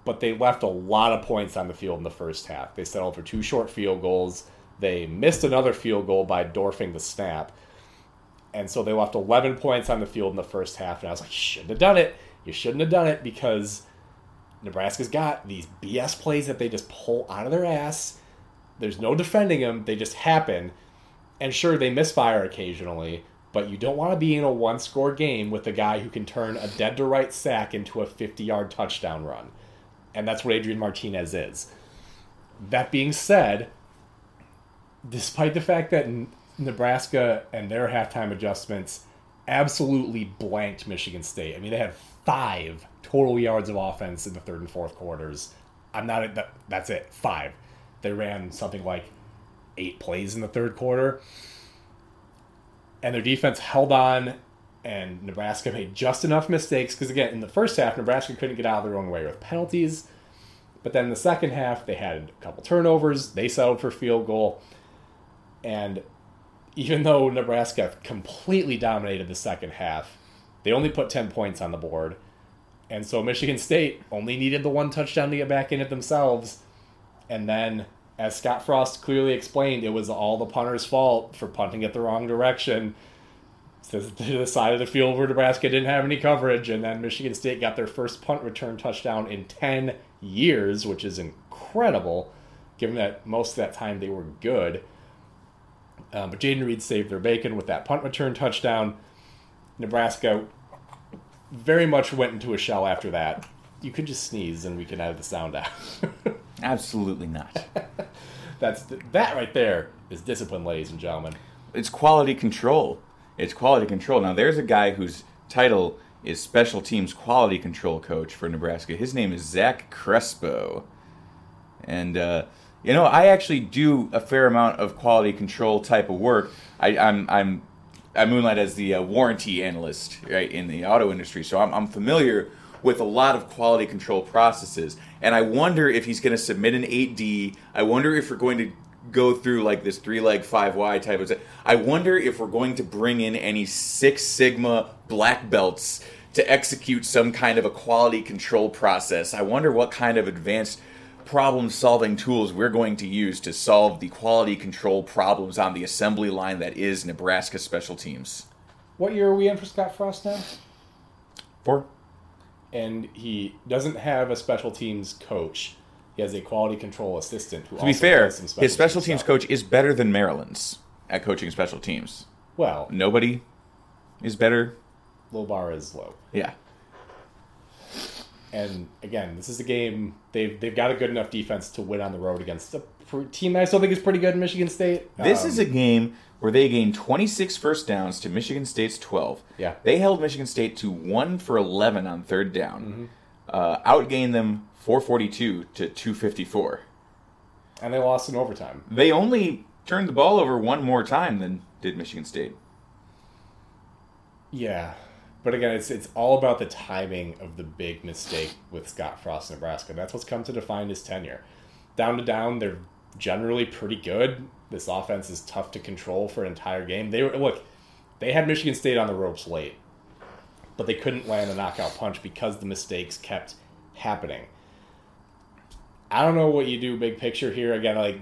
but they left a lot of points on the field in the first half. They settled for two short field goals. They missed another field goal by dwarfing the snap. And so they left 11 points on the field in the first half. And I was like, you shouldn't have done it. You shouldn't have done it because Nebraska's got these BS plays that they just pull out of their ass. There's no defending them, they just happen. And sure, they misfire occasionally, but you don't want to be in a one score game with a guy who can turn a dead to right sack into a 50 yard touchdown run. And that's what Adrian Martinez is. That being said, despite the fact that Nebraska and their halftime adjustments absolutely blanked Michigan State. I mean, they had five total yards of offense in the third and fourth quarters. I'm not that. That's it. Five. They ran something like eight plays in the third quarter, and their defense held on. And Nebraska made just enough mistakes because again, in the first half, Nebraska couldn't get out of their own way with penalties. But then in the second half, they had a couple turnovers. They settled for field goal, and even though Nebraska completely dominated the second half, they only put 10 points on the board. And so Michigan State only needed the one touchdown to get back in it themselves. And then, as Scott Frost clearly explained, it was all the punter's fault for punting it the wrong direction to the side of the field where Nebraska didn't have any coverage. And then Michigan State got their first punt return touchdown in 10 years, which is incredible, given that most of that time they were good. Um, but Jayden Reed saved their bacon with that punt return touchdown. Nebraska very much went into a shell after that. You could just sneeze and we can edit the sound out. Absolutely not. That's that right there is discipline, ladies and gentlemen. It's quality control. It's quality control. Now there's a guy whose title is special teams quality control coach for Nebraska. His name is Zach Crespo, and uh, you know I actually do a fair amount of quality control type of work. I, I'm I'm I moonlight as the uh, warranty analyst right in the auto industry, so I'm, I'm familiar with a lot of quality control processes. And I wonder if he's going to submit an 8D. I wonder if we're going to go through like this three leg five Y type of. I wonder if we're going to bring in any Six Sigma black belts to execute some kind of a quality control process. I wonder what kind of advanced problem solving tools we're going to use to solve the quality control problems on the assembly line that is Nebraska special teams. What year are we in for Scott Frost now? Four. And he doesn't have a special teams coach. He has a quality control assistant who To be fair, his special teams stuff. coach is better than Maryland's at coaching special teams. Well, Nobody is better. low bar is low. Yeah. And again, this is a game they've they've got a good enough defense to win on the road against a team I still think is pretty good, Michigan State. This Um, is a game where they gained 26 first downs to Michigan State's 12. Yeah. They held Michigan State to 1 for 11 on third down. Mm-hmm. Uh, outgained them 442 to 254. and they lost in overtime. They only turned the ball over one more time than did Michigan State. Yeah. But again, it's it's all about the timing of the big mistake with Scott Frost, Nebraska. That's what's come to define his tenure. Down to down, they're generally pretty good. This offense is tough to control for an entire game. They were look, they had Michigan State on the ropes late, but they couldn't land a knockout punch because the mistakes kept happening. I don't know what you do big picture here. Again, like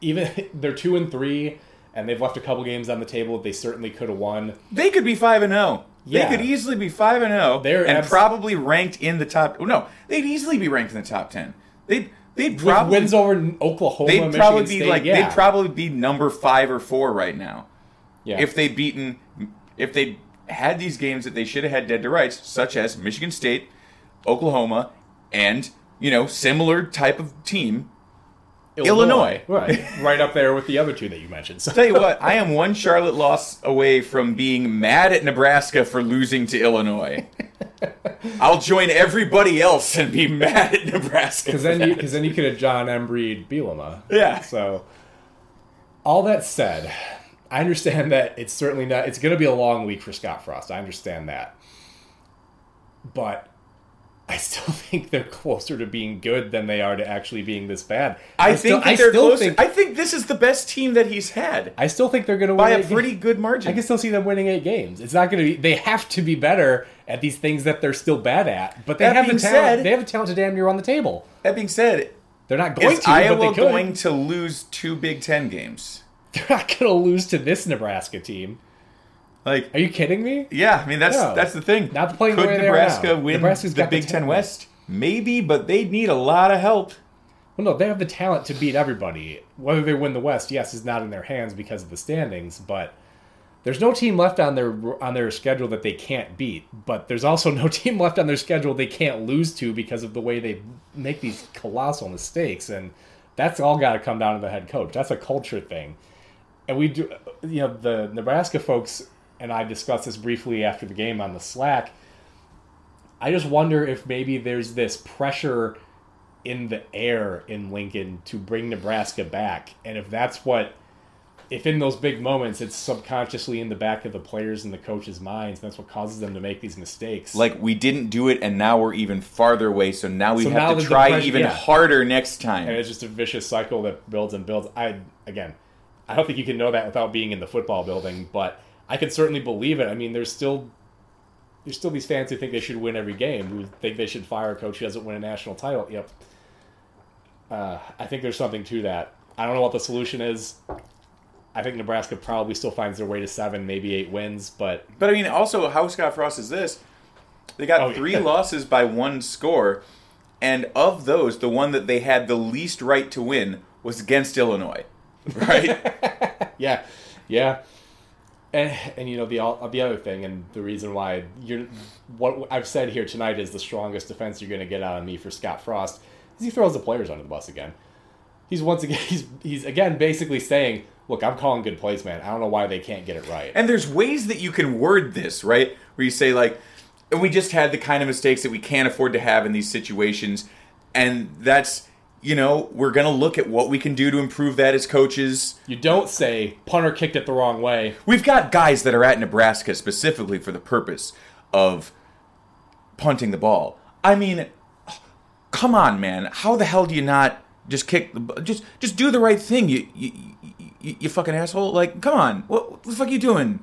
even they're two and three, and they've left a couple games on the table that they certainly could have won. They could be 5 and 0. Yeah. They could easily be 5 and 0 They're and abs- probably ranked in the top oh, No, they'd easily be ranked in the top 10. They'd they'd probably wins over Oklahoma, they'd Michigan probably be State, like yeah. they'd probably be number 5 or 4 right now. yeah. if they'd beaten, if they had these games that they should have had dead to rights, such as Michigan State, Oklahoma, and you know similar type of team. Illinois. right, right up there with the other two that you mentioned. So Tell you what, I am one Charlotte loss away from being mad at Nebraska for losing to Illinois. I'll join everybody else and be mad at Nebraska. because then you because then you could have John Embreed Bielema. Yeah. So All that said, I understand that it's certainly not. It's going to be a long week for Scott Frost. I understand that, but I still think they're closer to being good than they are to actually being this bad. I, still, think that they're still closer. think- I think this is the best team that he's had I still think they're going to win by a pretty games. good margin. I can still see them winning eight games. It's not going to be. They have to be better at these things that they're still bad at. But they That have the talent. said- they have the talent to damn near on the table. that being said, They're not going is to, Iowa but they could. going to lose two Big Ten games? They're not going to lose to this Nebraska team. Like, Are you kidding me? yeah, I mean that's No. that's the thing. Not playing the Could way Nebraska win Nebraska's the got the Big Ten. West? Maybe, but they need a lot of help. Well, no, they have the talent to beat everybody. Whether they win the West, yes, is not in their hands because of the standings. But there's no team left on their on their schedule that they can't beat. But there's also no team left on their schedule they can't lose to because of the way they make these colossal mistakes. And that's all got to come down to the head coach. That's a culture thing. And we do, you know, the Nebraska folks and I discussed this briefly after the game on the Slack. I just wonder if maybe there's this pressure in the air in Lincoln to bring Nebraska back. And if that's what, if in those big moments it's subconsciously in the back of the players and the coaches' minds, that's what causes them to make these mistakes. Like we didn't do it, and now we're even farther away. So now we So have now to try even yeah. harder next time. and it's just a vicious cycle that builds and builds. I again, I don't think you can know that without being in the football building, but I can certainly believe it. I mean, there's still there's still these fans who think they should win every game, who think they should fire a coach who doesn't win a national title. Yep. Uh, I think there's something to that. I don't know what the solution is. I think Nebraska probably still finds their way to seven, maybe eight wins, but But I mean, also, how Scott Frost is this? They got Oh, yeah. three losses by one score, and of those, the one that they had the least right to win was against Illinois, right? yeah, yeah. And, and you know the the other thing, and the reason why you're what I've said here tonight is the strongest defense you're going to get out of me for Scott Frost is he throws the players under the bus again. He's once again he's he's again basically saying, "Look, I'm calling good plays, man. I don't know why they can't get it right." and there's ways that you can word this, right? Where you say like, and we just had the kind of mistakes that we can't afford to have in these situations, and that's you know we're gonna look at what we can do to improve that as coaches. you don't say punter kicked it the wrong way. We've got guys that are at Nebraska specifically for the purpose of punting the ball. I mean, come on, man. How the hell do you not just kick the just just do the right thing? You you, you, you fucking asshole. Like, come on. What, what the fuck are you doing?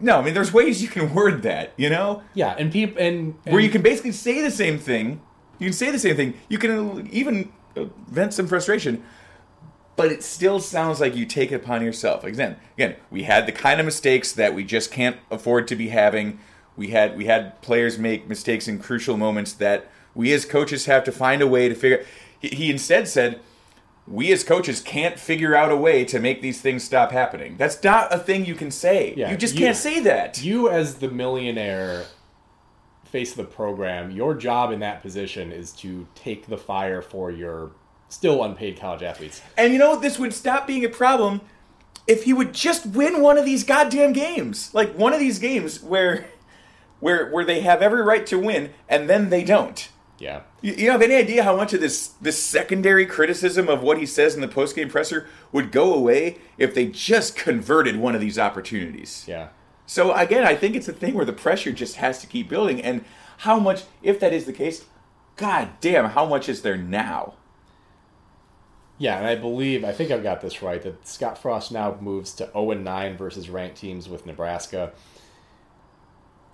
No, I mean, there's ways you can word that, you know, Yeah, and people and, and where you can basically say the same thing. You can say the same thing. You can even vent some frustration, but it still sounds like you take it upon yourself. Again, again, we had the kind of mistakes that we just can't afford to be having. We had we had players make mistakes in crucial moments that we as coaches have to find a way to figure. He, he instead said, "We as coaches can't figure out a way to make these things stop happening." That's not a thing you can say. Yeah, you just you- can't say that. you as the millionaire face of the program, your job in that position is to take the fire for your still unpaid college athletes. And you know, this would stop being a problem if he would just win one of these goddamn games. Like one of these games where where where they have every right to win and then they don't. Yeah. You, you have any idea how much of this this secondary criticism of what he says in the postgame presser would go away if they just converted one of these opportunities? Yeah. So again, I think it's a thing where the pressure just has to keep building and how much if that is the case, god damn, how much is there now? Yeah, and I believe I think I've got this right that Scott Frost now moves to 0 and 9 versus ranked teams with Nebraska.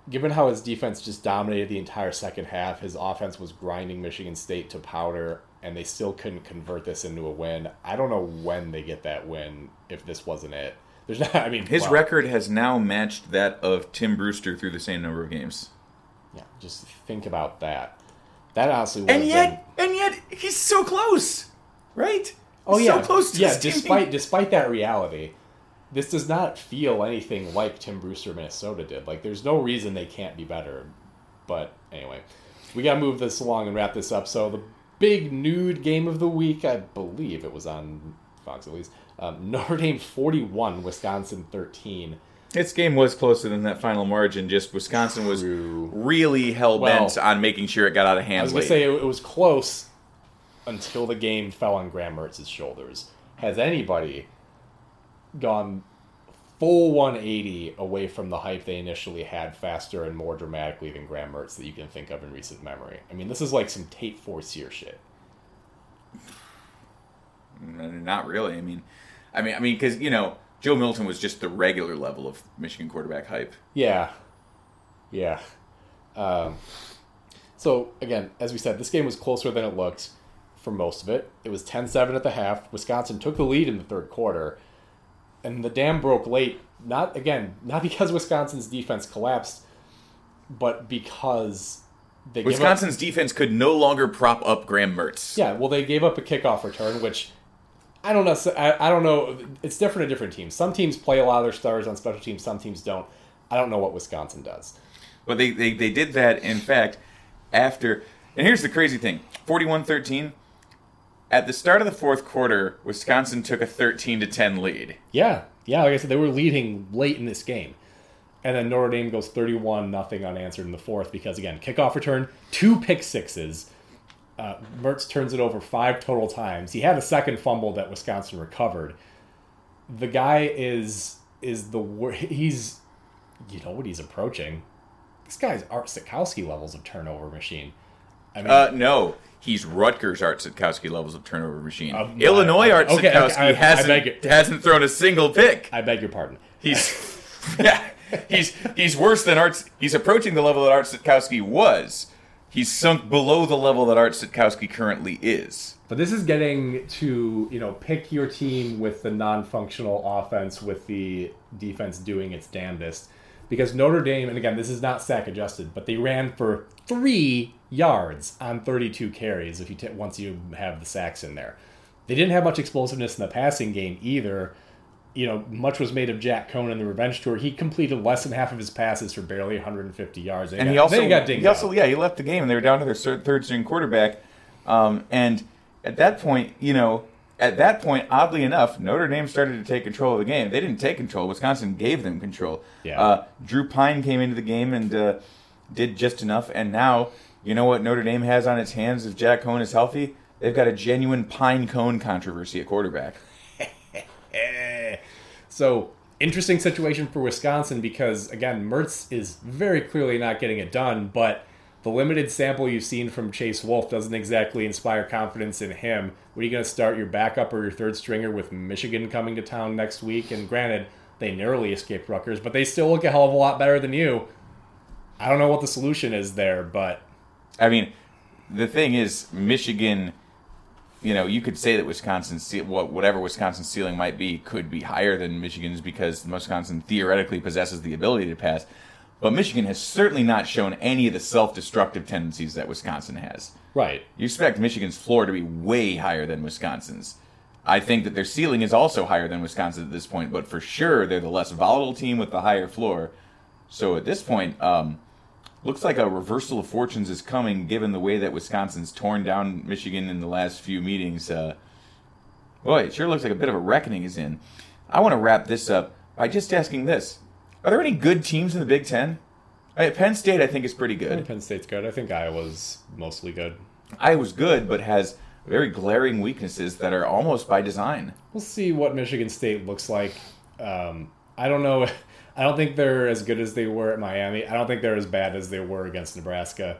Given how his defense just dominated the entire second half, his offense was grinding Michigan State to powder, and they still couldn't convert this into a win. I don't know when they get that win if this wasn't it. There's not. I mean, His wow. record has now matched that of Tim Brewster through the same number of games. Yeah, just think about that. That honestly, And yet, and yet, he's so close, right? Oh He's yeah, so close to yeah. Despite despite that reality, this does not feel anything like Tim Brewster Minnesota did. Like, there's no reason they can't be better. But anyway, we gotta move this along and wrap this up. So the big nude game of the week, I believe it was on Fox at least. Um, Notre Dame 41, Wisconsin 13. This game was closer than that final margin. Just Wisconsin was True. really hell bent Well, on making sure it got out of hand. I was gonna say it, it was close until the game fell on Graham Mertz's shoulders. Has anybody gone full 180 away from the hype they initially had faster and more dramatically than Graham Mertz that you can think of in recent memory. I mean, this is like some Tate Forcier shit. Not really. I mean, I mean, I mean, because you know, Joe Milton was just the regular level of Michigan quarterback hype. Yeah. Yeah. Um, so, again, as we said, this game was closer than it looked for most of it. It was 10 7 at the half. Wisconsin took the lead in the third quarter. And the dam broke late, not, again, not because Wisconsin's defense collapsed, but because they gave up- Wisconsin's defense could no longer prop up Graham Mertz. Yeah, well, they gave up a kickoff return, which I don't know. I, I don't know. It's different at different teams. Some teams play a lot of their stars on special teams. Some teams don't. I don't know what Wisconsin does. But they, they, they did that, in fact, after. And here's the crazy thing 41 13. At the start of the fourth quarter, Wisconsin took a 13 to 10 lead. Yeah, yeah. Like I said, they were leading late in this game, and then Notre Dame goes thirty-one nothing unanswered in the fourth because again, kickoff return, two pick sixes. Uh, Mertz turns it over five total times. He had a second fumble that Wisconsin recovered. The guy is is the wor- he's you know what he's approaching. This guy's Art Sitkowski levels of turnover machine. I mean, Uh, no, he's Rutgers Art Sitkowski levels of turnover machine. Um, Illinois I- Art okay, okay, Sitkowski I- I hasn't, beg it. hasn't thrown a single pick. I beg your pardon. He's yeah, he's he's worse than Art. He's approaching the level that Art Sitkowski was. He's sunk below the level that Art Sitkowski currently is. But this is getting to, you know, pick your team with the non functional offense with the defense doing its damnedest. Because Notre Dame, and again, this is not sack adjusted, but they ran for three yards on 32 carries if you t- once you have the sacks in there. They didn't have much explosiveness in the passing game either. You know, much was made of Jack Coan in the revenge tour. He completed less than half of his passes for barely 150 yards. They And got- he also got dinged he also out. yeah he left the game and they were down to their third, third string quarterback. Um, and at that point, you know, at that point, oddly enough, Notre Dame started to take control of the game. They didn't take control. Wisconsin gave them control. Yeah. Uh, Drew Pyne came into the game and uh, did just enough. And now, you know what Notre Dame has on its hands if Jack Coan is healthy? They've got a genuine Pine Cone controversy at quarterback. So interesting situation for Wisconsin because again, Mertz is very clearly not getting it done, but the limited sample you've seen from Chase Wolf doesn't exactly inspire confidence in him. What are you going to start your backup or your third stringer with Michigan coming to town next week? And granted, they narrowly escaped Rutgers, but they still look a hell of a lot better than you. I don't know what the solution is there, but I mean, the thing is, Michigan. You know, you could say that Wisconsin's ce- what whatever Wisconsin's ceiling might be could be higher than Michigan's because Wisconsin theoretically possesses the ability to pass, but Michigan has certainly not shown any of the self-destructive tendencies that Wisconsin has. right. You expect Michigan's floor to be way higher than Wisconsin's. I think that their ceiling is also higher than Wisconsin at this point, but for sure they're the less volatile team with the higher floor. So at this point, um, looks like a reversal of fortunes is coming, given the way that Wisconsin's torn down Michigan in the last few meetings. Uh, boy, it sure looks like a bit of a reckoning is in. I want to wrap this up by just asking this: Are there any good teams in the Big Ten? I mean, Penn State, I think, is pretty good. Penn State's good. I think Iowa's mostly good. Iowa's good, but has very glaring weaknesses that are almost by design. We'll see what Michigan State looks like. Um, I don't know. I don't think they're as good as they were at Miami. I don't think they're as bad as they were against Nebraska.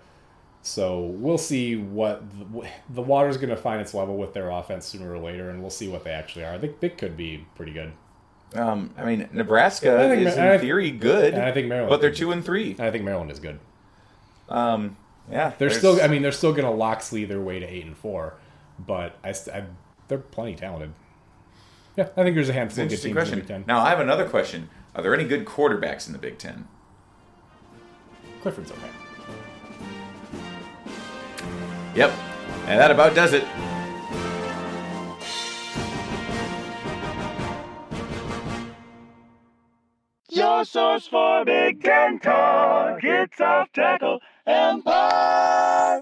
So we'll see what the, the water's going to find its level with their offense sooner or later, and we'll see what they actually are. I think they could be pretty good. Um, I mean, Nebraska I think is Ma- I- in theory good, and I think Maryland but they're two and three. And I think Maryland is good. Um, yeah, They're there's- still. I mean, they're still going to Locksley their way to eight and four, but I, I they're plenty talented. Yeah, I think there's a handful of good teams in question. Now I have another question: Are there any good quarterbacks in the Big Ten? Clifford's okay. Yep, and that about does it. Your source for Big Ten talk. It's off tackle empire.